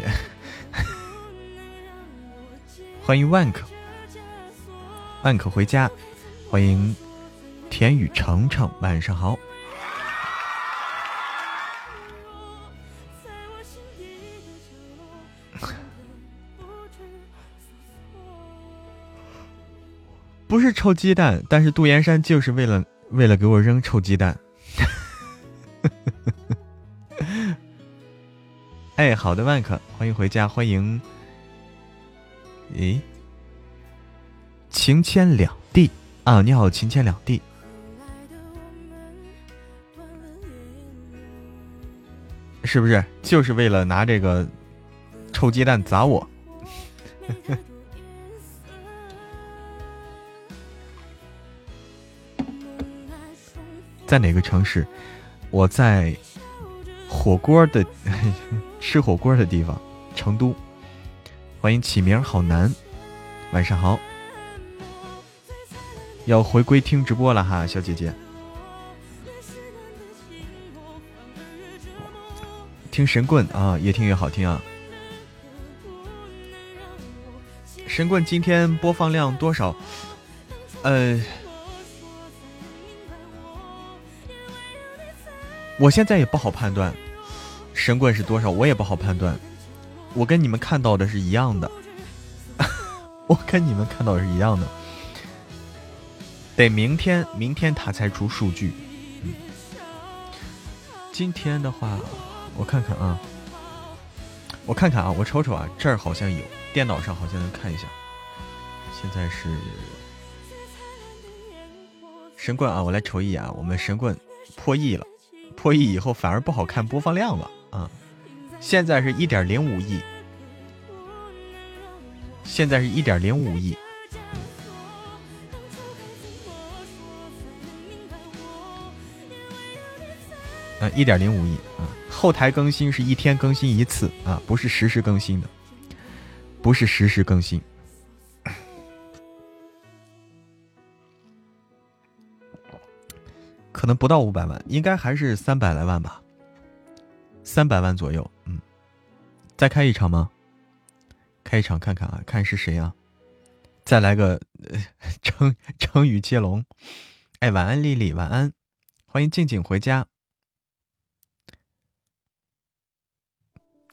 *laughs* 欢迎万可，万可回家，欢迎田雨程程，晚上好。*laughs* 不是臭鸡蛋，但是杜岩山就是为了为了给我扔臭鸡蛋。哎，好的，万克，欢迎回家，欢迎。咦，情牵两地啊！你好，情牵两地，是不是就是为了拿这个臭鸡蛋砸我？*laughs* 在哪个城市？我在火锅的吃火锅的地方，成都。欢迎起名好难，晚上好，要回归听直播了哈，小姐姐。听神棍啊，越听越好听啊。神棍今天播放量多少？呃。我现在也不好判断，神棍是多少，我也不好判断。我跟你们看到的是一样的，*laughs* 我跟你们看到的是一样的。得明天，明天他才出数据。今天的话，我看看啊，我看看啊，我瞅瞅啊，这儿好像有，电脑上好像能看一下。现在是神棍啊，我来瞅一眼啊，我们神棍破亿了。破亿以后反而不好看播放量了啊！现在是一点零五亿，现在是一点零五亿，啊，一点零五亿啊！后台更新是一天更新一次啊，不是实时更新的，不是实时更新。可能不到五百万，应该还是三百来万吧，三百万左右。嗯，再开一场吗？开一场看看啊，看是谁啊？再来个成成语接龙。哎，晚安，丽丽，晚安，欢迎静静回家。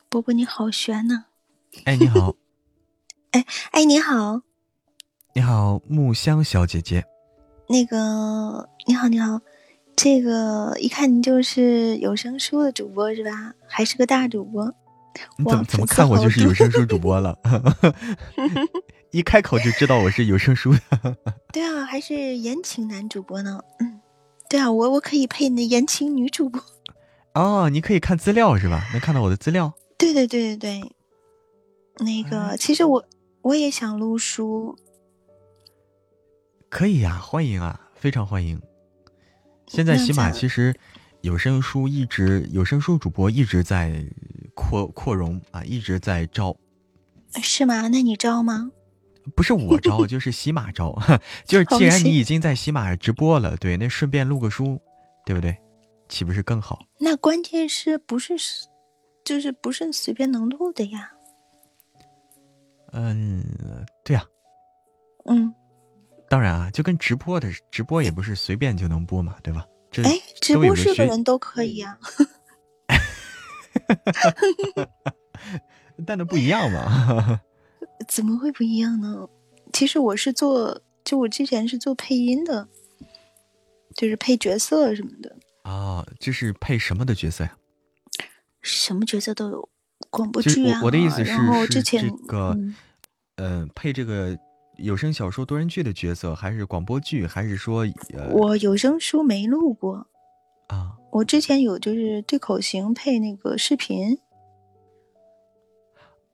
伯伯你好悬呐！哎，你好。*laughs* 哎哎，你好。你好，木香小姐姐。那个，你好，你好。这个一看您就是有声书的主播是吧？还是个大主播？你怎么怎么看我就是有声书主 *laughs* 播了？*laughs* 一开口就知道我是有声书的。*laughs* 对啊，还是言情男主播呢？嗯，对啊，我我可以配那言情女主播。哦，你可以看资料是吧？能看到我的资料？对对对对对。那个，其实我我也想录书。可以呀，欢迎啊，非常欢迎。现在喜马其实有声书一直有声书主播一直在扩扩容啊，一直在招，是吗？那你招吗？不是我招，*laughs* 就是喜马招。*laughs* 就是既然你已经在喜马直播了，对，那顺便录个书，对不对？岂不是更好？那关键是不是就是不是随便能录的呀？嗯，对呀。嗯。当然啊，就跟直播的直播也不是随便就能播嘛，对吧？这哎，直播是个人都可以啊。*laughs* 但那不一样嘛？*laughs* 怎么会不一样呢？其实我是做，就我之前是做配音的，就是配角色什么的。啊，这是配什么的角色呀？什么角色都有，广播剧啊。我的意思是，之前这个，嗯，配这个。有声小说多人剧的角色，还是广播剧，还是说，我有声书没录过啊。我之前有就是对口型配那个视频，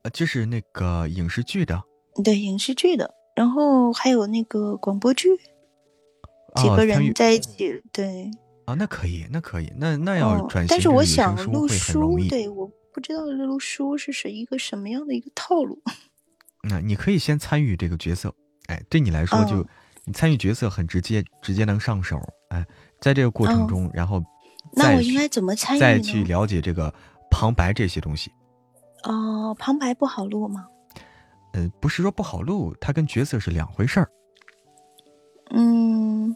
呃，就是那个影视剧的，对影视剧的，然后还有那个广播剧，几个人在一起，对，啊，那可以，那可以，那那要哦转型但是我想录书。对，我不知道录书是是一个什么样的一个套路。那你可以先参与这个角色，哎，对你来说就、嗯你参与角色很直接，直接能上手，哎，在这个过程嗯中，然后那我应该怎么参与呢再去了解这个旁白这些东西。哦，旁白不好录吗？呃，不是说不好录，它跟角色是两回事儿。嗯，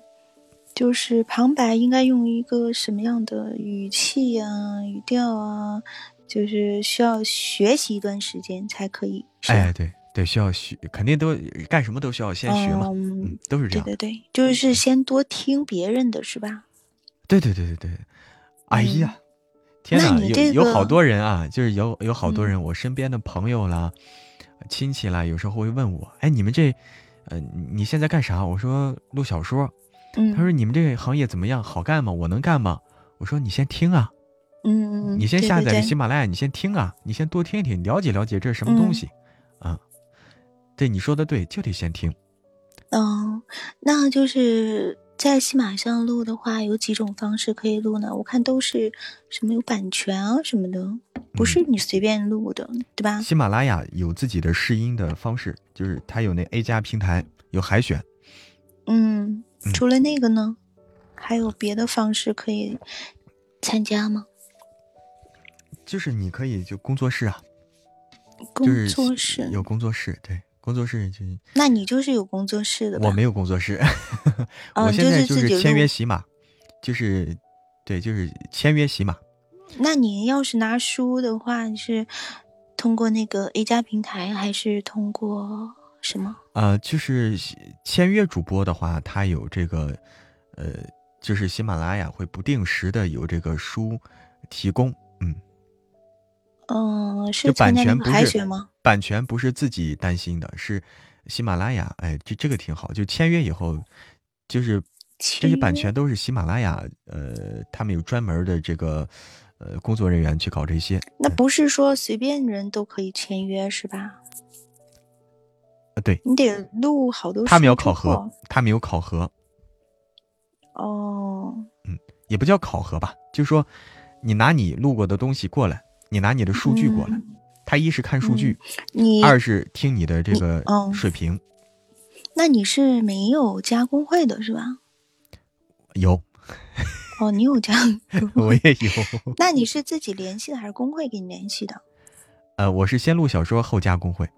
就是旁白应该用一个什么样的语气啊、语调啊，就是需要学习一段时间才可以。哎，对对，需要学，肯定都干什么都需要先学嘛，嗯嗯，都是这样。对对对，就是先多听别人的是吧？对对对对对，哎呀，天嗯那哪，有你这个有好多人啊，就是有有好多嗯人，我身边的朋友啦、亲戚啦，有时候会问我，哎，你们这，呃，你现在干啥？我说录小说。嗯，他说你们这个行业怎么样？好干吗？我能干吗？我说你先听啊，嗯，你先下载对对对喜马拉雅，你先听啊，你先多听一听，了解了解这是什么东嗯西，啊。对，你说的对，就得先听。嗯，那就是在喜马上录的话，有几种方式可以录呢？我看都是什么有版权啊什么的，不是你随便录的，对吧？喜马拉雅有自己的试音的方式，就是它有那 A 加平台有海选，嗯嗯，除了那个呢，还有别的方式可以参加吗？就是你可以就工作室啊，工就是作室？有工作室，对，工作室就那你就是有工作室的？我没有工作室，哦 *laughs* 我现在就是签约录喜马，就是对，就是签约喜马。那你要是拿书的话，你是通过那个 A 加平台，还是通过什么？呃，就是签约主播的话，他有这个，呃，就是喜马拉雅会不定时的有这个书提供，嗯，嗯，是版权不是？版权不是自己担心的，是喜马拉雅，哎，这这个挺好，就签约以后，就是这些版权都是喜马拉雅，呃，他们有专门的这个呃工作人员去搞这些，那不是说随便人都可以签约是吧？呃，对你得录好多他们有考核，他们有考核，哦，嗯也不叫考核吧，就说你拿你录过的东西过来，你拿你的数据过来，嗯他一是看数据，你二是听你的这个哦水平。那你是没有加工会的是吧？有，哦，你有加工会，*laughs* 我也有。那你是自己联系的还是工会给你联系的？*laughs* 呃，我是先录小说后加工会。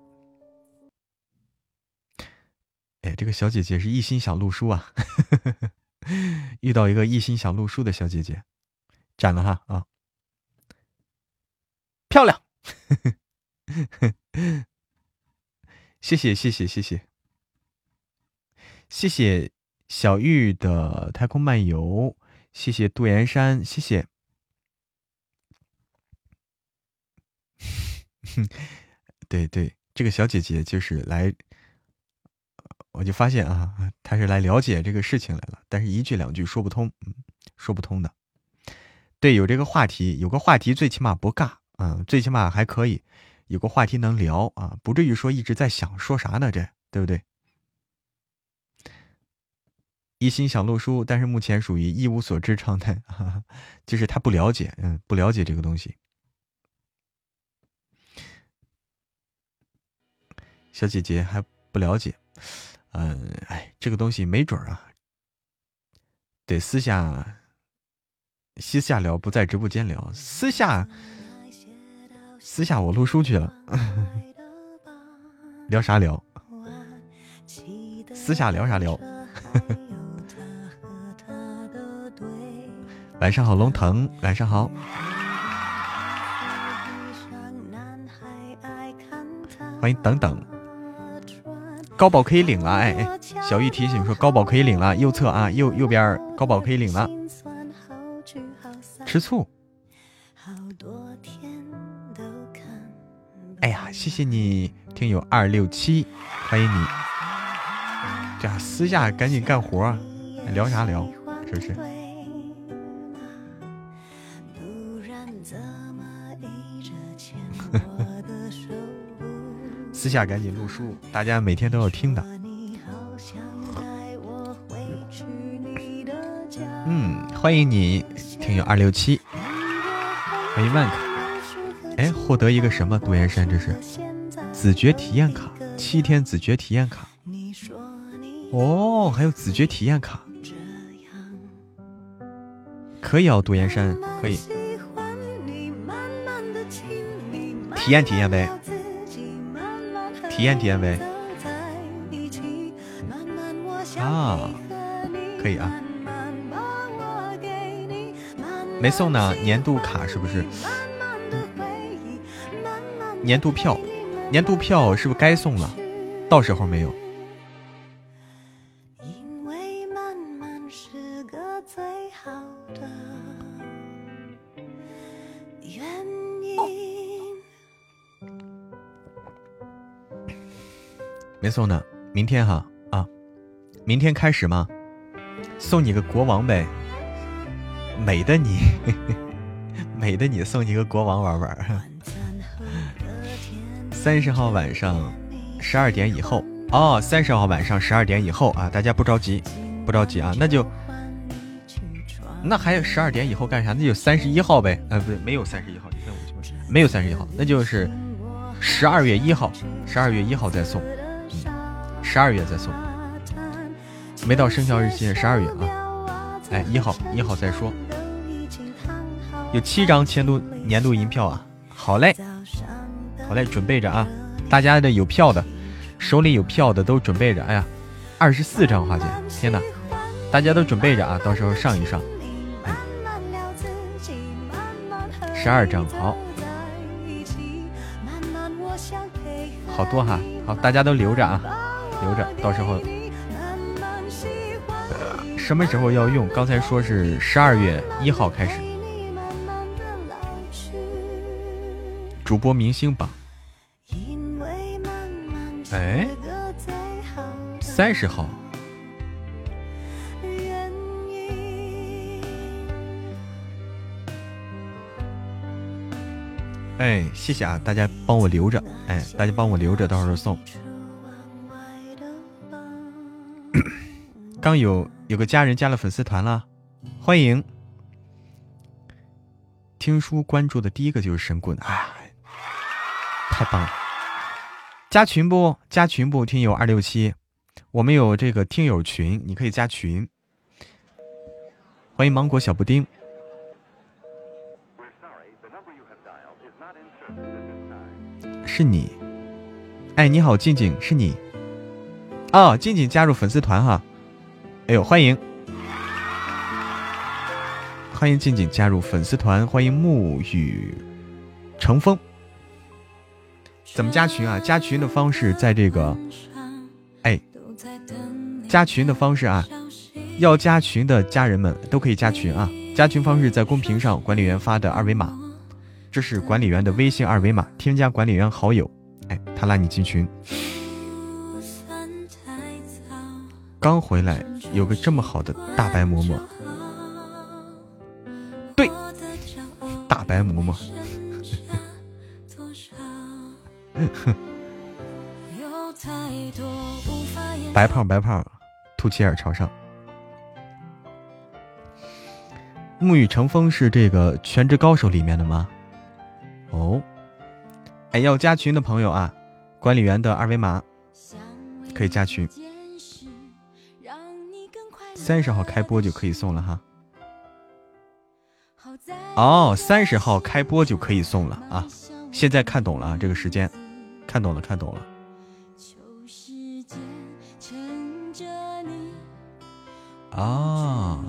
哎，这个小姐姐是一心想录书啊，*laughs* 遇到一个一心想录书的小姐姐，斩了哈啊，漂亮，*laughs* 谢谢谢谢谢谢谢谢小玉的太空漫游，谢谢杜岩山，谢谢。*laughs* 对对，这个小姐姐就是来，我就发现啊，她是来了解这个事情来了，但是一句两句说不通，说不通的。对，有这个话题，有个话题最起码不尬，嗯，最起码还可以有个话题能聊啊，不至于说一直在想说啥呢，这对不对？一心想录书，但是目前属于一无所知状态，*laughs* 就是他不了解，嗯，不了解这个东西。小姐姐还不了解，嗯，哎，这个东西没准啊，得私下私下聊，不在直播间聊。私下私下我录书去了，聊啥聊？私下聊啥聊？*laughs* 晚上好，龙腾，晚上好。欢迎等等，高保可以领了，哎哎，小玉提醒说高保可以领了，右侧啊，右右边高保可以领了，吃醋。哎呀，谢谢你，听友二六七，欢迎你。这样私下赶紧干活，聊啥聊，是不是？*laughs* 私下赶紧录书，大家每天都要听的。嗯，欢迎你，听友二六七，欢迎万卡。哎，获得一个什么？杜岩山，这是子爵体验卡，七天子爵体验卡。哦，还有子爵体验卡，可以哦，杜岩山可以。体验体验呗，体验体验呗。啊，可以啊。没送呢，年度卡是不是？年度票，年度票是不是该送了？到时候没有。没送呢，明天哈啊，明天开始吗？送你个国王呗，美的你，*laughs* 美的你，送你个国王玩玩。三十号晚上十二点以后。哦，三十号晚上十二点以后啊，大家不着急，不着急啊，那就那还有十二点以后干啥？那就三十一号呗，呃，不对，没有三十一号，没有三十一号，那就是十二月一号，十二月一号再送，嗯，十二月再送，没到生效日期，十二月啊，哎，一号一号再说，有七张年度年度银票啊，好嘞。好嘞，准备着啊！大家的有票的，手里有票的都准备着。哎呀，二十四张花钱，天哪！大家都准备着啊，到时候上一上。十二张，好，好多哈，好，大家都留着啊，留着，到时候什么时候要用？刚才说是十二月一号开始。主播明星榜，哎，三十号，哎，谢谢啊，大家帮我留着，哎，大家帮我留着，到时候送。刚有有个家人加了粉丝团了，欢迎。听书关注的第一个就是神棍，哎。太棒了！加群不？加群不？听友二六七，我们有这个听友群，你可以加群。欢迎芒果小布丁。是你？哎，你好，静静，是你？哦，静静加入粉丝团哈。哎呦，欢迎，欢迎静静加入粉丝团，欢迎沐雨成风。怎么加群啊？加群的方式在这个，哎，加群的方式啊，要加群的家人们都可以加群啊。加群方式在公屏上，管理员发的二维码，这是管理员的微信二维码，添加管理员好友，哎，他拉你进群。刚回来，有个这么好的大白馍馍，对，大白馍馍。白 *laughs* 胖白胖，凸起眼朝上。沐雨成风是这个全职高手里面的吗？哦，哎，要加群的朋友啊，管理员的二维码可以加群。三十号开播就可以送了哈。哦，三十号开播就可以送了啊！现在看懂了啊，这个时间。看懂了，看懂了。啊，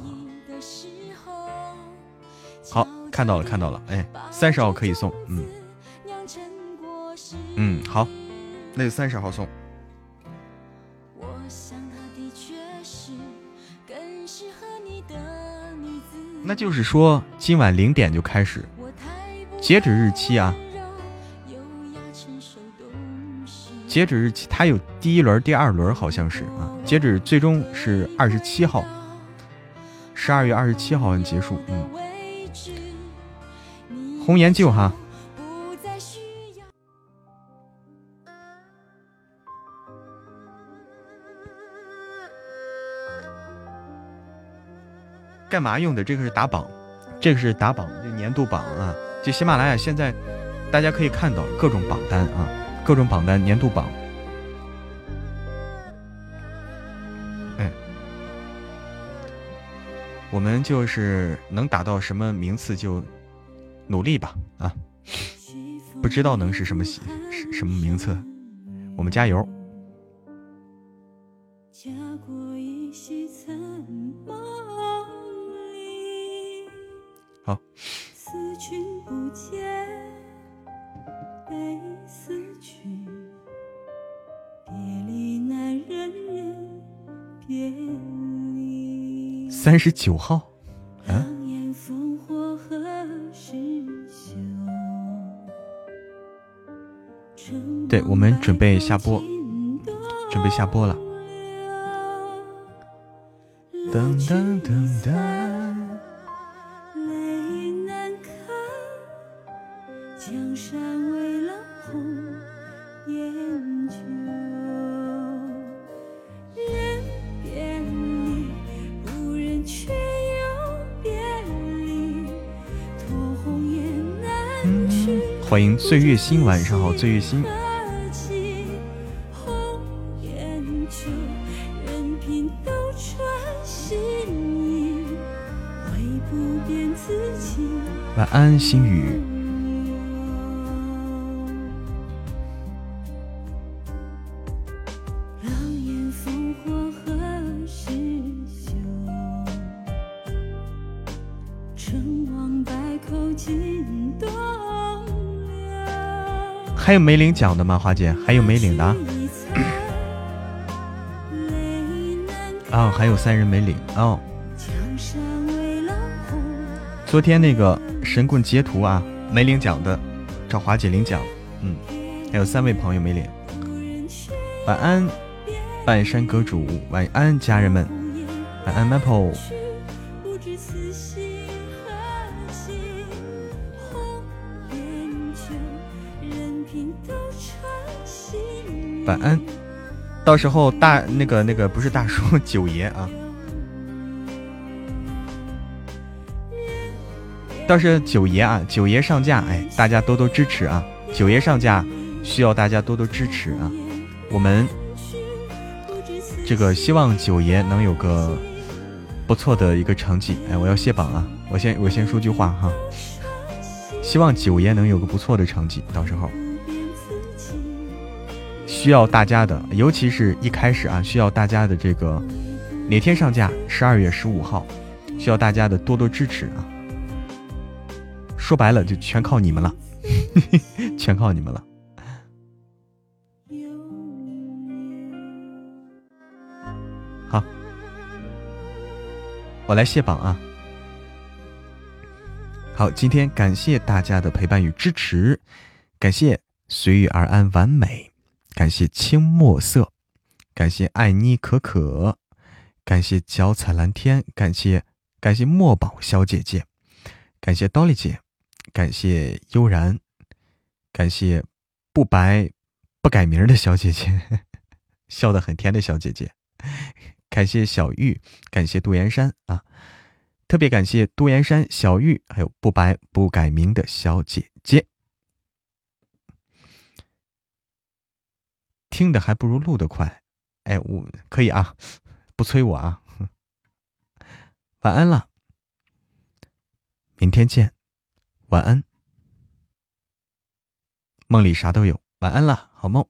好，看到了，看到了。哎，三十号可以送，嗯，嗯，好，那就三十号送。那就是说，今晚零点就开始，截止日期啊。截止日期，它有第一轮、第二轮，好像是啊。截止最终是二十七号，十二月二十七号结束。嗯，红颜旧哈，干嘛用的？这个是打榜，这个是打榜，就年度榜啊。就喜马拉雅现在大家可以看到各种榜单啊，各种榜单年度榜。哎，我们就是能打到什么名次就努力吧啊！不知道能是什么喜什么名次，我们加油。好。三十九号，嗯。对，我们准备下播，准备下播了。噔噔噔噔。欢迎岁月心，晚上好，岁月心。晚安，心雨。还有没领奖的吗，花姐？还有没领的？啊，还有三人没领哦。昨天那个神棍截图啊，没领奖的，找华姐领奖。嗯，还有三位朋友没领。晚安，半山阁主。晚安，家人们。晚安，Maple。晚安，到时候大那个那个不是大叔 *laughs* 九爷啊，倒是九爷啊，九爷上架，哎，大家多多支持啊！九爷上架需要大家多多支持啊！我们这个希望九爷能有个不错的一个成绩，哎，我要卸榜啊！我先我先说句话哈，希望九爷能有个不错的成绩，到时候。需要大家的，尤其是一开始啊，需要大家的这个哪天上架？十二月十五号，需要大家的多多支持啊！说白了，就全靠你们了，*laughs* 全靠你们了。好，我来卸榜啊！好，今天感谢大家的陪伴与支持，感谢随遇而安，完美。感谢青墨色，感谢爱妮可可，感谢脚踩蓝天，感谢感谢墨宝小姐姐，感谢刀丽姐，感谢悠然，感谢不白不改名的小姐姐，*laughs* 笑得很甜的小姐姐，感谢小玉，感谢杜岩山啊，特别感谢杜岩山、小玉，还有不白不改名的小姐姐。听的还不如录的快，哎，我可以啊，不催我啊。*laughs* 晚安了，明天见，晚安，梦里啥都有，晚安了，好梦。